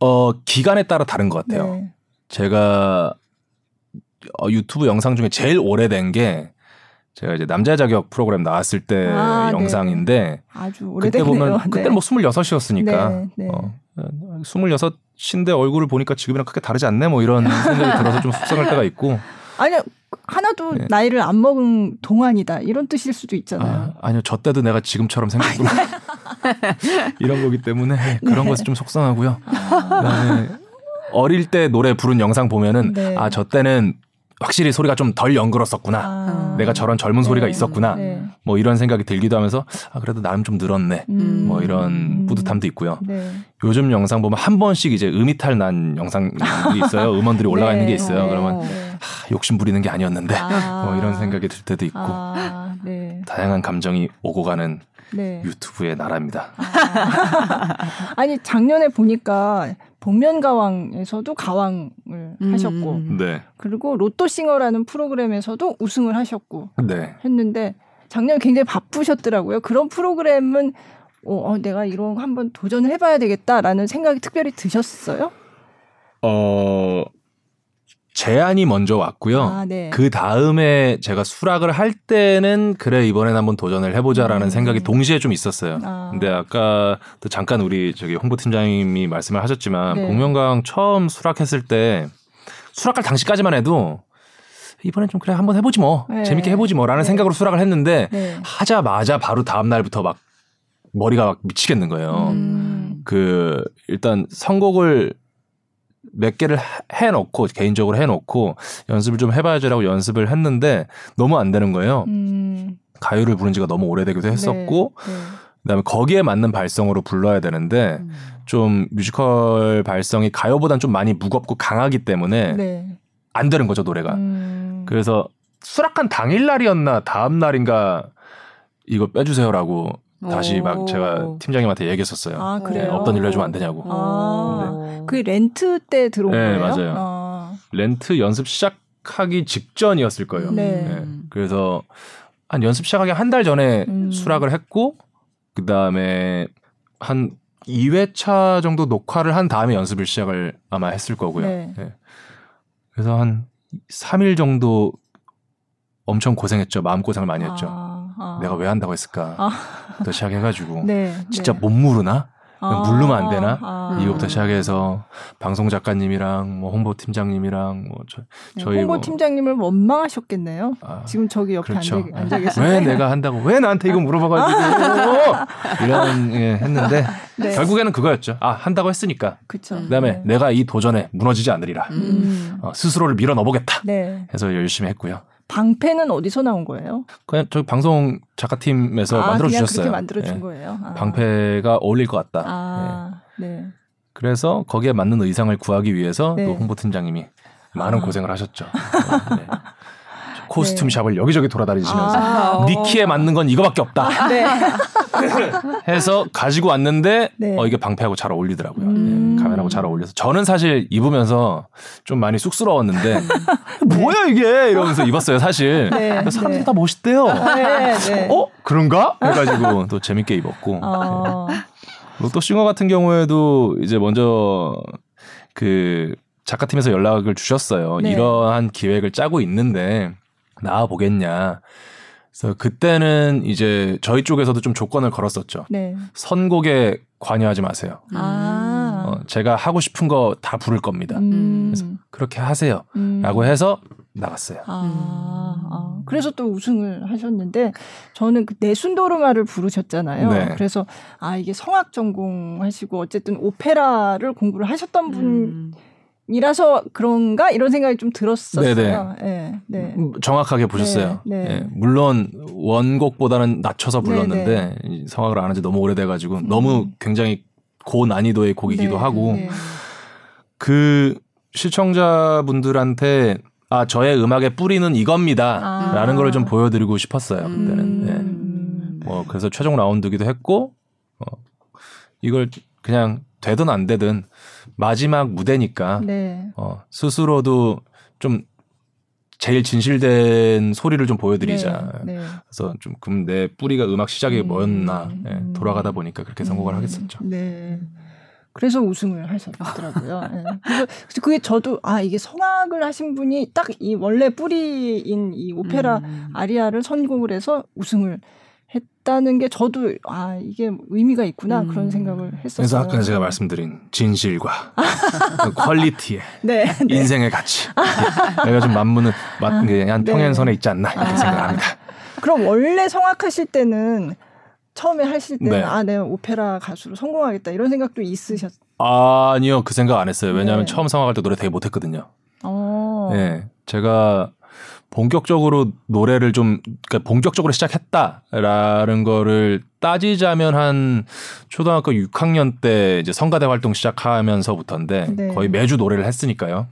S3: 어 기간에 따라 다른 것 같아요.
S2: 네.
S3: 제가 어, 유튜브 영상 중에 제일 오래된 게 제가 이제 남자 자격 프로그램 나왔을 때
S2: 아, 네.
S3: 영상인데
S2: 아주
S3: 그때
S2: 오래됐네요.
S3: 보면 그때 뭐 26이었으니까
S2: 네, 네.
S3: 어, 26인데 얼굴을 보니까 지금이랑 크게 다르지 않네 뭐 이런 생각이 들어서 좀 속상할 때가 있고
S2: 아니 하나도
S3: 네.
S2: 나이를 안 먹은 동안이다 이런 뜻일 수도 있잖아요.
S3: 아, 아니요 저 때도 내가 지금처럼 생겼구나 이런 거기 때문에 그런 것은 좀 속상하고요. 그다음에 어릴 때 노래 부른 영상 보면은
S2: 네.
S3: 아저 때는 확실히 소리가 좀 덜 연그렀었구나.
S2: 아.
S3: 내가 저런 젊은 소리가
S2: 네,
S3: 있었구나.
S2: 네.
S3: 뭐 이런 생각이 들기도 하면서 아 그래도 나름 좀 늘었네.
S2: 음.
S3: 뭐 이런
S2: 음.
S3: 뿌듯함도 있고요.
S2: 네.
S3: 요즘 영상 보면 한 번씩 이제 음이탈 난 영상들이 있어요. 음원들이 올라가 있는 게 있어요.
S2: 네.
S3: 그러면
S2: 네.
S3: 하, 욕심 부리는 게 아니었는데
S2: 아.
S3: 뭐 이런 생각이 들 때도 있고
S2: 아, 네.
S3: 다양한 감정이 오고 가는
S2: 네.
S3: 유튜브의 나라입니다.
S2: 아 니 작년에 보니까 복면가왕에서도 가왕을
S4: 음.
S2: 하셨고
S3: 네,
S2: 그리고 로또싱어라는 프로그램에서도 우승을 하셨고
S3: 네.
S2: 했는데 작년에 굉장히 바쁘셨더라고요. 그런 프로그램은 어, 어, 내가 이런 거 한번 도전을 해봐야 되겠다라는 생각이 특별히 드셨어요?
S3: 어 제안이 먼저 왔고요.
S2: 아, 네.
S3: 그 다음에 제가 수락을 할 때는 그래 이번엔 한번 도전을 해보자라는
S2: 음.
S3: 생각이 동시에 좀 있었어요.
S2: 아.
S3: 근데 아까 또 잠깐 우리 저기 홍보팀장님이 말씀을 하셨지만
S2: 네.
S3: 복면가왕 처음 수락했을 때 수락할 당시까지만 해도 이번엔 좀 그래 한번 해보지 뭐
S2: 네.
S3: 재밌게 해보지 뭐라는
S2: 네.
S3: 생각으로 수락을 했는데
S2: 네.
S3: 하자마자 바로 다음 날부터 막 머리가 막 미치겠는 거예요.
S2: 음.
S3: 그 일단 선곡을 몇 개를 해- 해놓고 개인적으로 해놓고 연습을 좀 해봐야지라고 연습을 했는데 너무 안 되는 거예요.
S2: 음.
S3: 가요를 부른 지가 너무 오래되기도 했었고
S2: 네. 네.
S3: 그다음에 거기에 맞는 발성으로 불러야 되는데
S4: 음.
S3: 좀 뮤지컬 발성이 가요보단 좀 많이 무겁고 강하기 때문에
S2: 네.
S3: 안 되는 거죠 노래가.
S2: 음.
S3: 그래서 수락한 당일 날이었나 다음 날인가 이거 빼주세요라고 다시 막
S4: 오.
S3: 제가 팀장님한테 얘기했었어요.
S2: 아
S3: 네,
S2: 그래요.
S3: 없던 일로 해주면 안 되냐고.
S2: 아. 그 렌트 때 들어온
S3: 네,
S2: 거예요?
S3: 맞아요.
S2: 아.
S3: 렌트 연습 시작하기 직전이었을 거예요.
S2: 네.
S3: 네. 그래서 한 연습 시작하기 한 달 전에
S2: 음.
S3: 수락을 했고 그 다음에 한 2회차 정도 녹화를 한 다음에 연습을 시작을 아마 했을 거고요.
S2: 네.
S3: 네. 그래서 한 3일 정도 엄청 고생했죠. 마음 고생을 많이 했죠.
S2: 아, 아.
S3: 내가 왜 한다고 했을까?
S2: 아.
S3: 부터 시작해가지고
S2: 네.
S3: 진짜
S2: 네.
S3: 못 무르나?
S2: 아.
S3: 물르면 안 되나?
S2: 아.
S3: 이거부터 시작해서 방송 작가님이랑 뭐 홍보 팀장님이랑 뭐 저,
S2: 네,
S3: 저희
S2: 홍보
S3: 뭐-
S2: 팀장님을 원망하셨겠네요.
S3: 아,
S2: 지금 저기 옆에
S3: 그렇죠.
S2: 앉아, 계신데.
S3: 왜 내가 한다고 왜 나한테 이거 물어봐가지고 이런 예, 했는데
S2: 네.
S3: 결국에는 그거였죠. 아 한다고 했으니까.
S2: 그쵸.
S3: 그다음에 내가 이 도전에 무너지지 않으리라.
S2: 음.
S3: 어, 스스로를 밀어 넣어보겠다.
S2: 네.
S3: 해서 열심히 했고요.
S2: 방패는 어디서 나온 거예요?
S3: 그냥 저 방송 작가팀에서
S2: 아,
S3: 만들어 주셨어요.
S2: 만들어 준
S3: 예.
S2: 거예요. 아.
S3: 방패가 어울릴 것 같다. 예.
S2: 아, 네.
S3: 그래서 거기에 맞는 의상을 구하기 위해서
S2: 네.
S3: 또 홍보팀장님이 많은
S2: 아.
S3: 고생을 하셨죠. 네. 코스튬 샵을 여기저기 돌아다니시면서
S2: 아,
S3: 니 키에 맞는 건 이거밖에 없다
S2: 네.
S3: 해서 가지고 왔는데
S2: 네.
S3: 어 이게 방패하고 잘 어울리더라고요.
S2: 음.
S3: 예, 가면하고 잘 어울려서 저는 사실 입으면서 좀 많이 쑥스러웠는데
S2: 음.
S3: 뭐야 이게 이러면서 입었어요 사실.
S2: 네,
S3: 근데 사람들이
S2: 네.
S3: 다 멋있대요.
S2: 네, 네.
S3: 어 그런가? 해가지고 또 재밌게 입었고
S2: 어,
S3: 로또싱어 같은 경우에도 이제 먼저 그 작가팀에서 연락을 주셨어요.
S2: 네.
S3: 이러한 기획을 짜고 있는데 나와 보겠냐. 그래서 그때는 이제 저희 쪽에서도 좀 조건을 걸었었죠.
S2: 네.
S3: 선곡에 관여하지 마세요.
S2: 아.
S3: 어, 제가 하고 싶은 거 다 부를 겁니다.
S2: 음.
S3: 그래서 그렇게 하세요.
S2: 음.
S3: 라고 해서 나갔어요.
S2: 아, 아, 그래서 또 우승을 하셨는데 저는 그 내순도르마를 부르셨잖아요.
S3: 네.
S2: 그래서 아 이게 성악 전공하시고 어쨌든 오페라를 공부를 하셨던
S4: 음.
S2: 분이라서 그런가 이런 생각이 좀 들었었어요.
S3: 네네.
S2: 네, 네.
S3: 음, 정확하게 보셨어요.
S2: 네, 네.
S3: 예, 물론 원곡보다는 낮춰서 불렀는데
S2: 네,
S3: 이 성악을 안 한 지 너무 오래돼가지고 너무 굉장히 고난이도의 곡이기도
S2: 네,
S3: 하고
S2: 네.
S3: 그 시청자분들한테 아 저의 음악의 뿌리는 이겁니다라는
S2: 아.
S3: 걸좀 보여드리고 싶었어요 그때는. 예.
S2: 음.
S3: 뭐 그래서 최종 라운드기도 했고 어, 이걸 그냥 되든 안 되든 마지막 무대니까
S2: 네.
S3: 어, 스스로도 좀 제일 진실된 소리를 좀 보여드리자.
S2: 네. 네.
S3: 그래서 좀 그럼 내 뿌리가 음악 시작이
S2: 음,
S3: 뭐였나
S2: 음.
S3: 예, 돌아가다 보니까 그렇게 선곡을
S2: 음,
S3: 하겠었죠.
S2: 네. 그래서 우승을 하셨더라고요. 예. 그래서 그게 저도 아 이게 성악을 하신 분이 딱 이 원래 뿌리인 이 오페라
S4: 음.
S2: 아리아를 선곡을 해서 우승을 했다는 게 저도 아 이게 의미가 있구나
S4: 음.
S2: 그런 생각을 했었어요.
S3: 그래서 아까 제가 말씀드린 진실과 그 퀄리티의
S2: 네, 네.
S3: 인생의 가치 내가 좀 만무는 맞, 게한
S2: 네.
S3: 평행선에 있지 않나 이렇게
S2: 아.
S3: 생각합니다.
S2: 그럼 원래 성악하실 때는 처음에 하실 때는
S3: 네.
S2: 아 내가 오페라 가수로 성공하겠다 이런 생각도 있으셨.
S3: 아니요 그 생각 안 했어요. 왜냐하면
S2: 네.
S3: 처음 성악할 때 노래 되게 못했거든요.
S2: 어.
S3: 네, 제가 본격적으로 노래를 좀 그러니까 본격적으로 시작했다라는 거를 따지자면 한 초등학교 6학년 때 이제 성가대 활동 시작하면서부터인데
S2: 네.
S3: 거의 매주 노래를 했으니까요.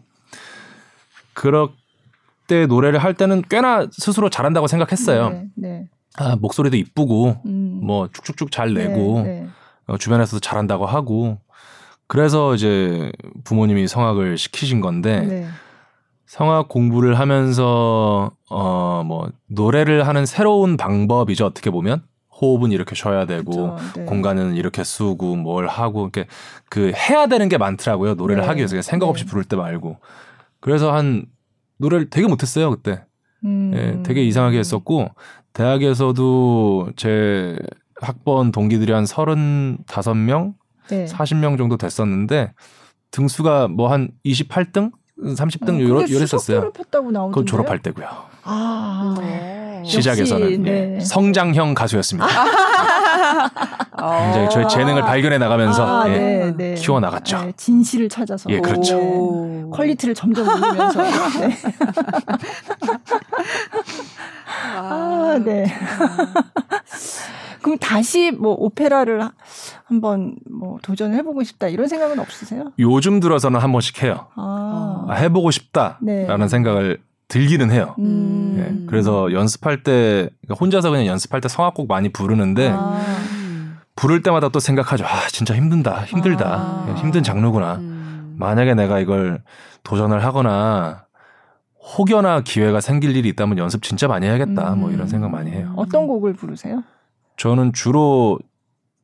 S3: 그렇때 노래를 할 때는 꽤나 스스로 잘한다고 생각했어요.
S2: 네. 네.
S3: 아, 목소리도 이쁘고
S2: 음.
S3: 뭐 쭉쭉쭉 잘 내고
S2: 네, 네.
S3: 어, 주변에서도 잘한다고 하고 그래서 이제 부모님이 성악을 시키신 건데
S2: 네.
S3: 성악 공부를 하면서 어 뭐 노래를 하는 새로운 방법이죠 어떻게 보면 호흡은 이렇게 쉬어야 되고
S2: 그렇죠. 네.
S3: 공간은 이렇게 쓰고 뭘 하고 이렇게 그 해야 되는 게 많더라고요 노래를
S2: 네.
S3: 하기 위해서 그냥 생각 없이
S2: 네.
S3: 부를 때 말고 그래서 한 노래를 되게 못했어요 그때
S2: 음.
S3: 예, 되게 이상하게 했었고 대학에서도 제 학번 동기들이 한 35명
S2: 네.
S3: 40명 정도 됐었는데 등수가 뭐한 28등, 30등
S2: 어, 근데
S3: 요랬었어요. 그건 졸업할 때고요.
S2: 아.
S4: 네.
S3: 시작에서는
S2: 역시,
S3: 예,
S2: 네.
S3: 성장형 가수였습니다.
S4: 어.
S3: 굉장히 저희 재능을 발견해 나가면서
S2: 아,
S3: 예,
S2: 네, 네.
S3: 키워 나갔죠.
S2: 네, 진실을 찾아서
S3: 예, 그렇죠.
S4: 오.
S2: quality를 점점 올리면서 네. 아, 네. 그럼 다시 뭐 오페라를 하- 한번 뭐 도전해 보고 싶다 이런 생각은 없으세요?
S3: 요즘 들어서는 한 번씩 해요.
S2: 아.
S3: 아, 해보고 싶다라는
S2: 네.
S3: 생각을 들기는 해요.
S2: 음.
S3: 예, 그래서 연습할 때 그러니까 혼자서 그냥 연습할 때 성악곡 많이 부르는데
S2: 아.
S3: 부를 때마다 또 생각하죠. 아 진짜 힘든다, 힘들다,
S2: 아.
S3: 예, 힘든 장르구나.
S4: 음.
S3: 만약에 내가 이걸 도전을 하거나 혹여나 기회가 생길 일이 있다면 연습 진짜 많이 해야겠다. 뭐
S2: 음.
S3: 이런 생각 많이 해요.
S2: 어떤 곡을 부르세요?
S3: 저는 주로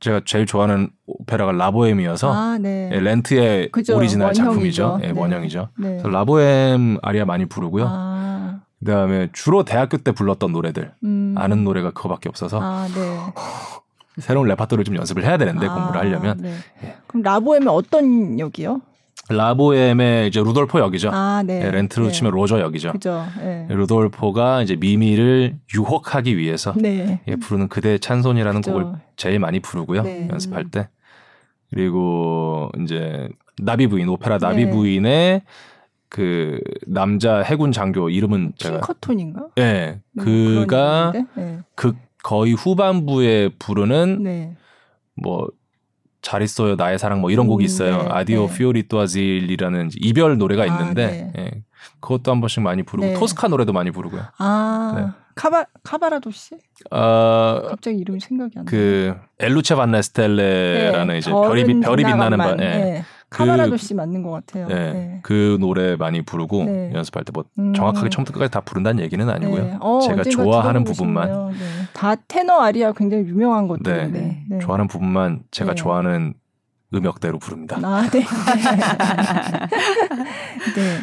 S3: 제가 제일 좋아하는 오페라가 라보엠이어서
S2: 아, 네.
S3: 예, 렌트의
S2: 그죠.
S3: 오리지널
S2: 원형이죠.
S3: 작품이죠. 예,
S2: 네.
S3: 원형이죠.
S2: 네.
S3: 라보엠 아리아 많이 부르고요.
S2: 아.
S3: 그다음에 주로 대학교 때 불렀던 노래들
S2: 음.
S3: 아는 노래가 그거밖에 없어서
S2: 아, 네.
S3: 새로운 레파토리를 좀 연습을 해야 되는데
S2: 아,
S3: 공부를 하려면
S2: 네.
S3: 예.
S2: 그럼 라보엠은 어떤 역이요?
S3: 라보엠의 이제 루돌포 역이죠.
S2: 아, 네.
S3: 예, 렌트로
S2: 네.
S3: 치면 로저 역이죠.
S2: 그죠. 네.
S3: 루돌포가 이제 미미를 유혹하기 위해서
S2: 네.
S3: 예, 부르는 그대의 찬 손이라는
S2: 그죠.
S3: 곡을 제일 많이 부르고요.
S2: 네.
S3: 연습할 때. 그리고 이제 나비 부인 오페라 나비
S2: 네.
S3: 부인의 그 남자 해군 장교 이름은 제가
S2: 킹커톤인가?
S3: 예
S2: 네,
S3: 그가?
S2: 그
S3: 거의 후반부에 부르는
S2: 네. 네.
S3: 뭐 잘 있어요 나의 사랑 뭐 이런 곡이
S2: 음,
S3: 있어요
S2: 네,
S3: 아디오
S2: 네.
S3: 피오리 또아질이라는 이별 노래가
S2: 아,
S3: 있는데
S2: 네.
S3: 예, 그것도 한 번씩 많이 부르고
S2: 네.
S3: 토스카 노래도 많이 부르고요.
S2: 아
S3: 네.
S2: 카바 카바라도 씨?
S3: 어,
S2: 갑자기 이름이 생각이 안 나.
S3: 그 엘루체 반네 스텔레라는 이제 별이 빛- 별이 빛나는 밤. 예.
S2: 네.
S3: 그-
S2: 카바라도 씨 맞는 것 같아요.
S3: 예,
S2: 네.
S3: 그 노래 많이 부르고
S2: 네.
S3: 연습할 때뭐
S2: 음.
S3: 정확하게 처음부터 끝까지 다 부른다는 얘기는 아니고요.
S2: 네. 어,
S3: 제가 좋아하는 부분만.
S2: 네. 다 테너 아리아 굉장히 유명한 것들인데.
S3: 네.
S2: 네.
S3: 좋아하는 부분만 제가
S2: 네.
S3: 좋아하는 음역대로 부릅니다.
S2: 아, 네. 네.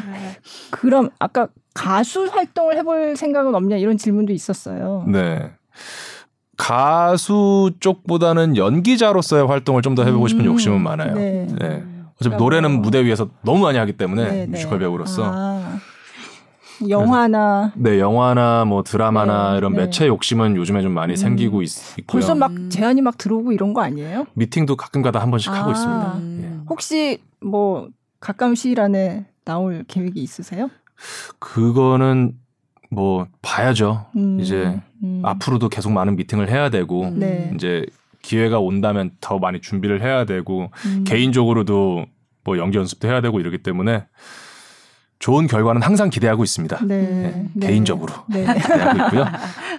S2: 그럼 아까 가수 활동을 해볼 생각은 없냐 이런 질문도 있었어요.
S3: 네. 가수 쪽보다는 연기자로서의 활동을 좀 더 해보고 싶은
S2: 음,
S3: 욕심은 많아요.
S2: 네.
S3: 네. 어차피 노래는
S2: 뭐-
S3: 무대 위에서 너무 많이 하기 때문에
S2: 네, 네.
S3: 뮤지컬 배우로서
S2: 아, 영화나
S3: 네 영화나 뭐 드라마나
S2: 네,
S3: 이런
S2: 네.
S3: 매체 욕심은 요즘에 좀 많이
S2: 음.
S3: 생기고 있, 고요
S2: 벌써 막
S4: 음.
S2: 제안이 막 들어오고 이런 거 아니에요?
S3: 미팅도 가끔가다 한 번씩 하고
S2: 아.
S3: 있습니다.
S4: 음.
S2: 혹시 뭐 가까운 시일 안에 나올 계획이 있으세요?
S3: 그거는 뭐 봐야죠.
S2: 음,
S3: 이제
S2: 음.
S3: 앞으로도 계속 많은 미팅을 해야 되고
S4: 음.
S2: 네.
S3: 이제 기회가 온다면 더 많이 준비를 해야 되고
S2: 음.
S3: 개인적으로도 뭐 연기 연습도 해야 되고 이러기 때문에 좋은 결과는 항상 기대하고 있습니다.
S2: 네.
S3: 네,
S2: 네.
S3: 개인적으로
S2: 네.
S3: 기대하고 있고요.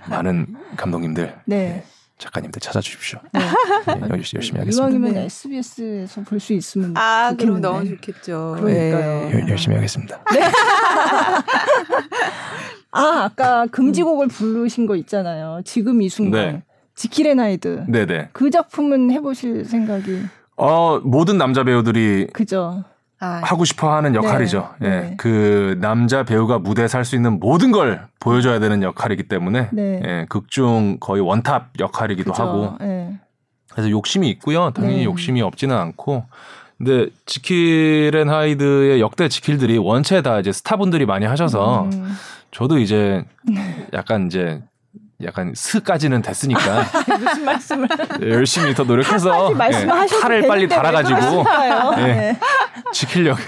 S3: 많은 감독님들,
S2: 네.
S3: 작가님들 찾아주십시오.
S2: 네.
S3: 네, 열심히, 열심히 하겠습니다.
S2: 이왕이면
S4: 네.
S2: SBS에서 볼 수 있으면
S4: 아, 그럼
S2: 좋겠는데.
S4: 너무 좋겠죠.
S2: 그러니까요.
S4: 예.
S3: 열- 열심히 하겠습니다.
S2: 아, 아까 금지곡을 부르신 거 있잖아요. 지금 이 순간.
S3: 네.
S2: 지킬 앤 하이드.
S3: 네네.
S2: 그 작품은 해보실 생각이
S3: 어 모든 남자 배우들이
S2: 그죠?
S4: 아,
S3: 하고 싶어 하는 역할이죠.
S2: 네,
S3: 예,
S2: 네.
S3: 그 남자 배우가 무대에 살 수 있는 모든 걸 보여줘야 되는 역할이기 때문에
S2: 네.
S3: 예, 극중 거의 원탑 역할이기도
S2: 그죠?
S3: 하고
S2: 예.
S3: 그래서 욕심이 있고요. 당연히
S2: 네.
S3: 욕심이 없지는 않고. 근데 지킬 앤 하이드의 역대 지킬들이 원체 다 이제 스타분들이 많이 하셔서
S2: 음.
S3: 저도 이제 약간 이제 약간 스까지는 됐으니까
S2: 무슨 말씀을
S3: 열심히 더 노력해서 예, 탈을 빨리
S2: 되는데 왜
S3: 달아가지고? 예.
S2: 네.
S3: 지키려고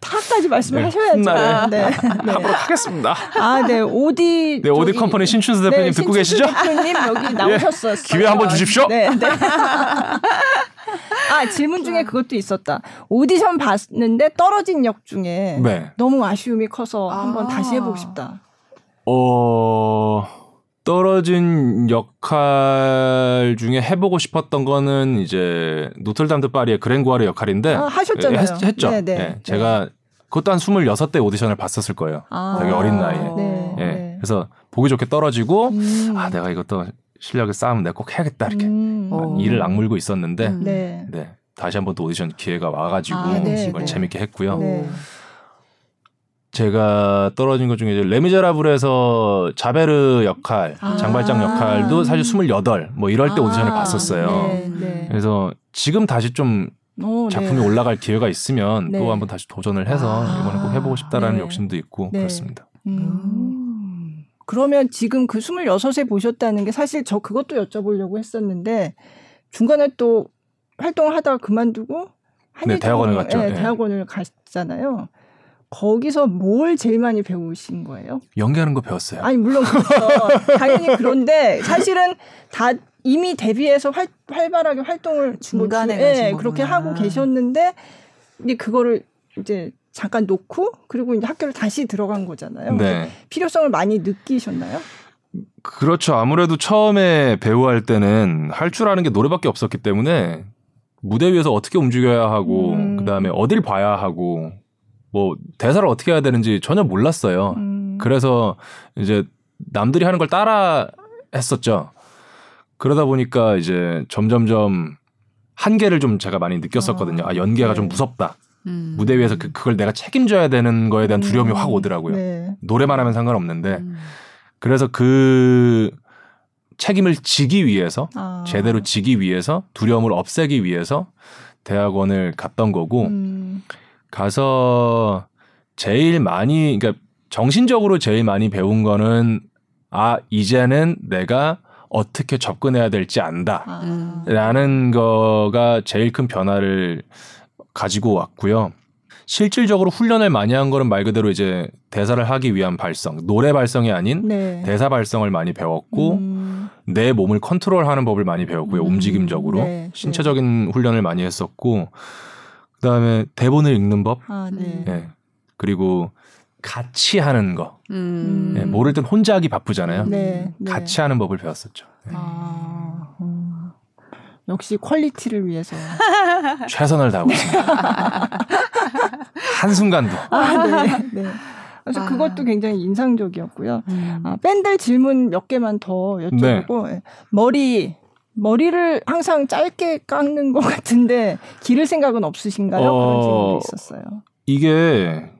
S2: 타까지 말씀을
S3: 네,
S2: 하셔야죠.
S3: 훗날에
S2: 네. 네.
S3: 하도록 하겠습니다.
S2: 아, 네. 오디.
S3: 네, 오디
S2: 저기-
S3: 컴퍼니 신춘수 대표님
S2: 네,
S3: 듣고
S2: 신춘수
S3: 계시죠? 예.
S2: 대표님 여기 나오셨었어요.
S3: 기회 한번 주십시오.
S2: 네, 네. 아, 질문 중에 그것도 있었다. 오디션 봤는데 떨어진 역 중에
S3: 네.
S2: 너무 아쉬움이 커서 한번
S4: 아.
S2: 다시 해보고 싶다.
S3: 어 떨어진 역할 중에 해보고 싶었던 거는 이제 노틀담 드 파리의 그랭구아르 역할인데
S2: 아, 하셨잖아요.
S3: 했, 죠
S2: 네, 네.
S3: 예, 제가 그것도 한 26 때 오디션을 봤었을 거예요.
S2: 아.
S3: 되게 어린 나이에.
S2: 네.
S3: 예.
S2: 네.
S3: 그래서 보기 좋게 떨어지고
S2: 음.
S3: 아 내가 이것도 실력을 쌓으면 내가 꼭 해야겠다 이렇게
S2: 음.
S4: 어.
S3: 이를 악물고 있었는데
S4: 음.
S2: 네.
S3: 네 다시 한번 또 오디션 기회가 와가지고
S2: 아, 네,
S3: 이걸
S2: 네.
S3: 재밌게 했고요.
S2: 네.
S3: 제가 떨어진 것 중에 레미제라블에서 자베르 역할,
S2: 아.
S3: 장발장 역할도 사실 28, 뭐 이럴 때 오디션을
S2: 아,
S3: 봤었어요.
S2: 네, 네.
S3: 그래서 지금 다시 좀
S2: 오,
S3: 작품이
S2: 네.
S3: 올라갈 기회가 있으면
S2: 네.
S3: 또 한번 다시 도전을 해서
S2: 아.
S3: 이번에 꼭 해보고 싶다라는
S2: 네.
S3: 욕심도 있고
S2: 네.
S3: 그렇습니다.
S2: 음. 그러면 지금 그 26에 보셨다는 게 사실 저 그것도 여쭤보려고 했었는데 중간에 또 활동을 하다가 그만두고 한예종-
S3: 네, 대학원을 갔죠.
S2: 네,
S3: 네.
S2: 대학원을 갔잖아요. 거기서 뭘 제일 많이 배우신 거예요?
S3: 연기하는 거 배웠어요.
S2: 아니 물론 그렇죠. 당연히 그런데 사실은 다 이미 데뷔해서 활, 활발하게 활동을
S4: 중간에 가신
S2: 그렇게. 하고 계셨는데 이제 그거를 이제 잠깐 놓고 그리고 이제 학교를 다시 들어간 거잖아요.
S3: 네.
S2: 필요성을 많이 느끼셨나요?
S3: 그렇죠. 아무래도 처음에 배우할 때는 할 줄 아는 게 노래밖에 없었기 때문에 무대 위에서 어떻게 움직여야 하고
S2: 음.
S3: 그다음에 어딜 봐야 하고 뭐 대사를 어떻게 해야 되는지 전혀 몰랐어요.
S2: 음.
S3: 그래서 이제 남들이 하는 걸 따라 했었죠. 그러다 보니까 이제 점점점 한계를 좀 제가 많이 느꼈었거든요. 아, 연기가
S2: 네.
S3: 좀 무섭다.
S4: 음.
S3: 무대 위에서 그, 그걸 내가 책임져야 되는 거에 대한 두려움이 확 오더라고요.
S2: 네.
S3: 노래만 하면 상관없는데
S4: 음.
S3: 그래서 그 책임을 지기 위해서
S2: 아.
S3: 제대로 지기 위해서 두려움을 없애기 위해서 대학원을 갔던 거고
S2: 음.
S3: 가서 제일 많이 그러니까 정신적으로 제일 많이 배운 거는 아 이제는 내가 어떻게 접근해야 될지 안다.
S2: 아.
S4: 음.
S3: 라는 거가 제일 큰 변화를 가지고 왔고요. 실질적으로 훈련을 많이 한 거는 말 그대로 이제 대사를 하기 위한 발성, 노래 발성이 아닌
S2: 네.
S3: 대사 발성을 많이 배웠고
S2: 음,
S3: 내 몸을 컨트롤하는 법을 많이 배웠고요.
S2: 음,
S3: 움직임적으로
S2: 네,
S3: 신체적인 훈련을 많이 했었고 그다음에 대본을 읽는 법,
S2: 아, 네.
S3: 예. 그리고 같이 하는 거.
S4: 음.
S3: 예, 모를 땐 혼자 하기 바쁘잖아요.
S2: 네, 네.
S3: 같이 하는 법을 배웠었죠. 예.
S2: 아, 음. 역시 quality를 위해서.
S3: 최선을 다하고 있습니다. 한 순간도.
S2: 아, 네. 네. 그래서
S4: 아.
S2: 그것도 굉장히 인상적이었고요.
S4: 음.
S2: 아, 팬들 질문 몇 개만 더 여쭤보고 예. 머리 머리를 항상 짧게 깎는 것 같은데 기를 생각은 없으신가요? 그런
S3: 어,
S2: 질문도 있었어요.
S3: 이게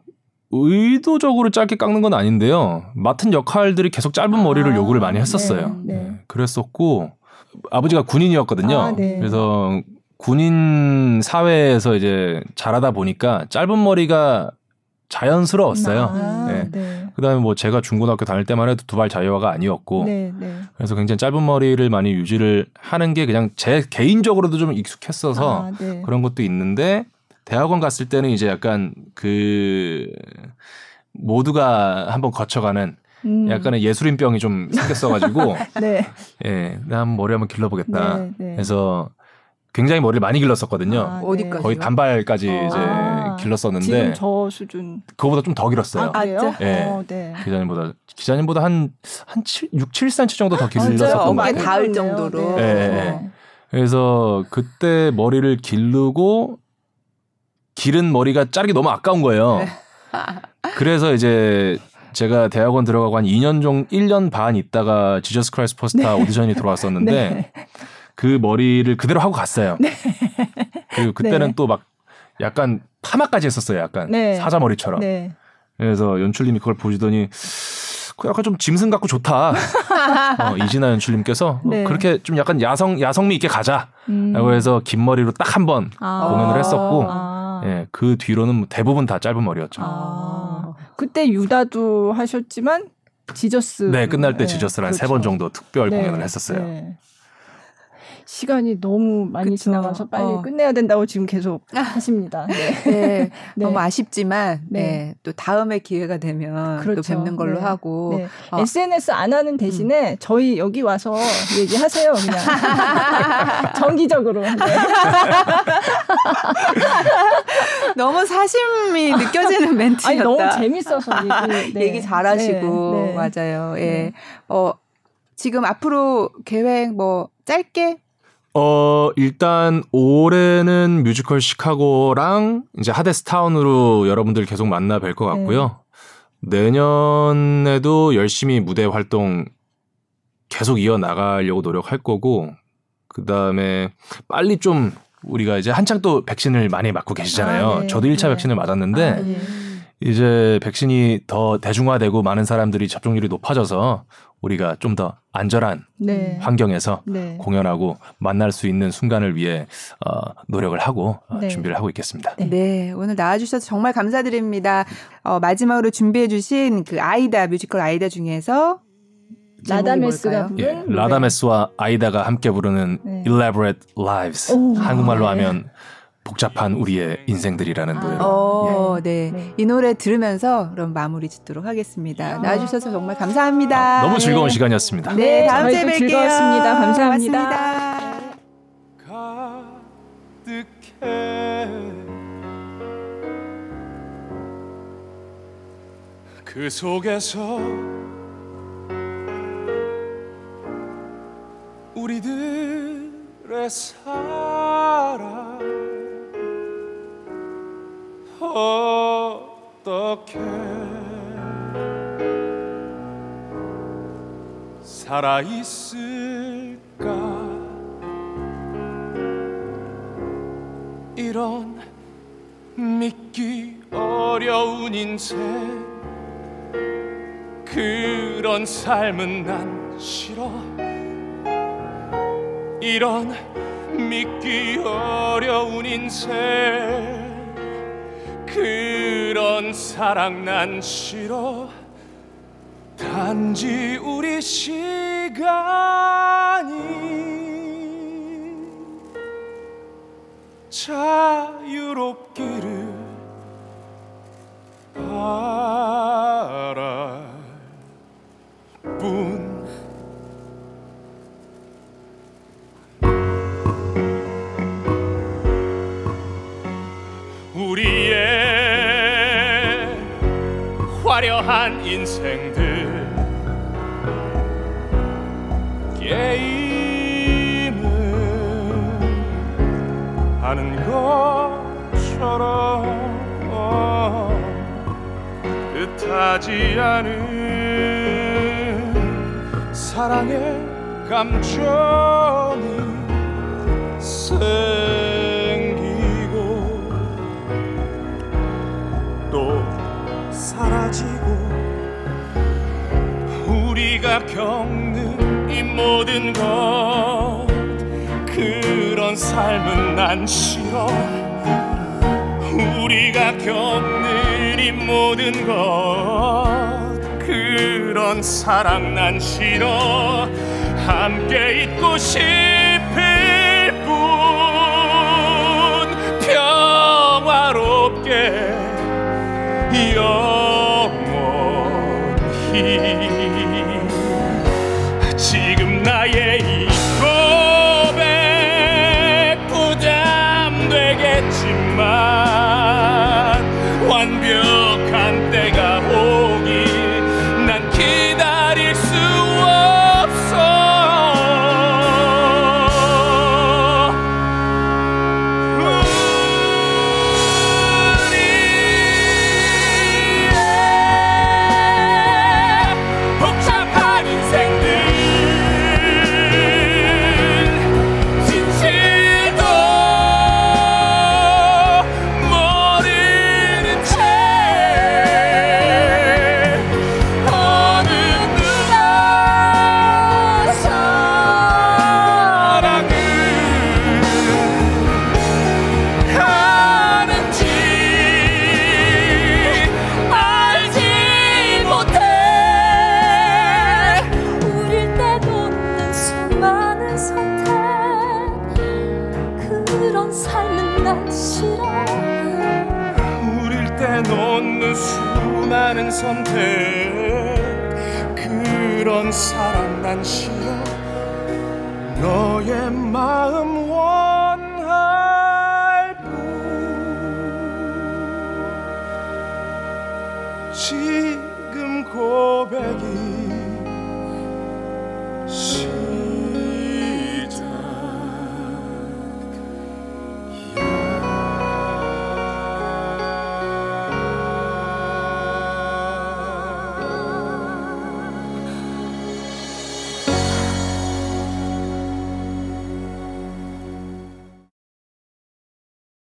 S3: 의도적으로 짧게 깎는 건 아닌데요. 맡은 역할들이 계속 짧은 머리를
S2: 아,
S3: 요구를 많이 했었어요.
S2: 네, 네.
S3: 네, 그랬었고 아버지가 군인이었거든요.
S2: 아, 네.
S3: 그래서 군인 사회에서 이제 자라다 보니까 짧은 머리가 자연스러웠어요.
S2: 아,
S3: 네.
S2: 네.
S3: 그다음에 뭐 제가 중고등학교 다닐 때만 해도 두발 자유화가 아니었고
S2: 네, 네.
S3: 그래서 굉장히 짧은 머리를 많이 유지를 하는 게 그냥 제 개인적으로도 좀 익숙했어서
S2: 아, 네.
S3: 그런 것도 있는데 대학원 갔을 때는 이제 약간 그 모두가 한번 거쳐가는
S2: 음,
S3: 약간의 예술인병이 좀 생겼어가지고
S2: 네.
S3: 예, 나 한번 머리 한번 길러보겠다.
S2: 네, 네.
S3: 그래서 굉장히 머리를 많이 길렀었거든요.
S2: 아,
S4: 어디까지?
S3: 거의 단발까지
S2: 아.
S3: 이제 길렀었는데
S2: 지금 저 수준.
S3: 그거보다 좀 더 길었어요.
S2: 아, 그래요?
S3: 예.
S2: 어, 네.
S3: 기자님보다 기자님보다 한한 7, 6, 7cm 정도 더? 길렀었던 것 같아요.
S4: 닿을 정도로.
S2: 네.
S3: 예, 예. 그래서 그때 머리를 기르고 기른 머리가 자르기 너무 아까운 거예요.
S4: 네.
S3: 그래서 이제 제가 대학원 들어가고 한 2년 정 1년 반 있다가 지저스 크라이스트 슈퍼스타 오디션이 들어왔었는데
S2: 네.
S3: 그 머리를 그대로 하고 갔어요. 그리고 그때는
S2: 네.
S3: 또 막 약간 파마까지 했었어요. 약간
S2: 네.
S3: 사자 머리처럼.
S2: 네.
S3: 그래서 연출님이 그걸 보시더니 그 약간 좀 짐승 같고 좋다. 어, 이진아 연출님께서 어,
S2: 네.
S3: 그렇게 좀 약간 야성 야성미 있게 가자.
S2: 음.
S3: 라고 해서 긴 머리로 딱 한번
S2: 아.
S3: 공연을 했었고
S2: 아.
S3: 예, 그 뒤로는 대부분 다 짧은 머리였죠.
S2: 아. 그때 유다도 하셨지만 지저스.
S3: 네, 끝날 때
S2: 네,
S3: 지저스를 한세
S2: 그렇죠.
S3: 번 정도 특별
S2: 네,
S3: 공연을 했었어요.
S2: 네. 시간이 너무 많이
S4: 그쵸.
S2: 지나가서 빨리
S4: 어.
S2: 끝내야 된다고 지금 계속 하십니다. 네.
S4: 네,
S2: 네.
S4: 너무 아쉽지만
S2: 네.
S4: 네. 또 다음에 기회가 되면
S2: 그렇죠.
S4: 또 뵙는 걸로
S2: 네.
S4: 하고
S2: 네.
S4: 어.
S2: SNS 안 하는 대신에 저희 여기 와서 얘기하세요, 그냥. 정기적으로. 네.
S4: 너무 사심이 느껴지는 멘트였다.
S2: 아니, 너무 재밌어서 얘기, 네.
S4: 얘기 잘하시고. 맞아요. 예.
S2: 네.
S4: 어 지금 앞으로 계획 뭐 짧게
S3: 어, 일단 올해는 뮤지컬 시카고랑 이제 하데스 타운으로 여러분들 계속 만나 뵐 것 같고요. 내년에도 열심히 무대 활동 계속 이어 나가려고 노력할 거고 그다음에 빨리 좀 우리가 이제 한창 또 백신을 많이 맞고 계시잖아요.
S2: 아, 네.
S3: 저도 1차
S2: 네.
S3: 백신을 맞았는데
S2: 아, 네.
S3: 이제 백신이 더 대중화되고 많은 사람들이 접종률이 높아져서 우리가 좀 더 안전한
S2: 네.
S3: 환경에서
S2: 네.
S3: 공연하고 만날 수 있는 순간을 위해 어, 노력을 하고 어,
S2: 네.
S3: 준비를 하고 있겠습니다.
S2: 네.
S4: 네, 오늘 나와주셔서 정말 감사드립니다. 어, 마지막으로 준비해주신 그 아이다 뮤지컬 아이다 중에서
S2: 라다메스가?
S3: 예,
S2: 부른
S3: 라다메스와 아이다가 함께 부르는
S2: 네.
S3: Elaborate Lives
S2: 오.
S3: 한국말로
S2: 네.
S3: 하면 복잡한 우리의 인생들이라는
S2: 아.
S3: 노래로
S4: 어, 네.
S2: 네.
S4: 이 노래 들으면서 그럼 마무리 짓도록 하겠습니다. 나와주셔서 정말 감사합니다.
S3: 아, 너무 즐거운
S2: 네.
S3: 시간이었습니다.
S4: 네, 다음 주에 뵐게요.
S2: 즐거웠습니다. 감사합니다.
S4: 고맙습니다.
S6: 가득해 그 속에서 우리들의 사 어떻게 살아 있을까? 이런 믿기 어려운 인생. 그런 삶은 난 싫어. 이런 믿기 어려운 인생 그런 사랑 난 싫어. 단지 우리 시간이 자유롭기를 바랄 뿐. 우리 화려한 인생들. 게임을 하는 것처럼 뜻하지 않은 사랑의 감정이 생 겪는 이 모든 것. 그런 삶은 난 싫어. 우리가 겪는 이 모든 것. 그런 사랑 난 싫어. 함께 있고 싶을 뿐. 평화롭게 영원히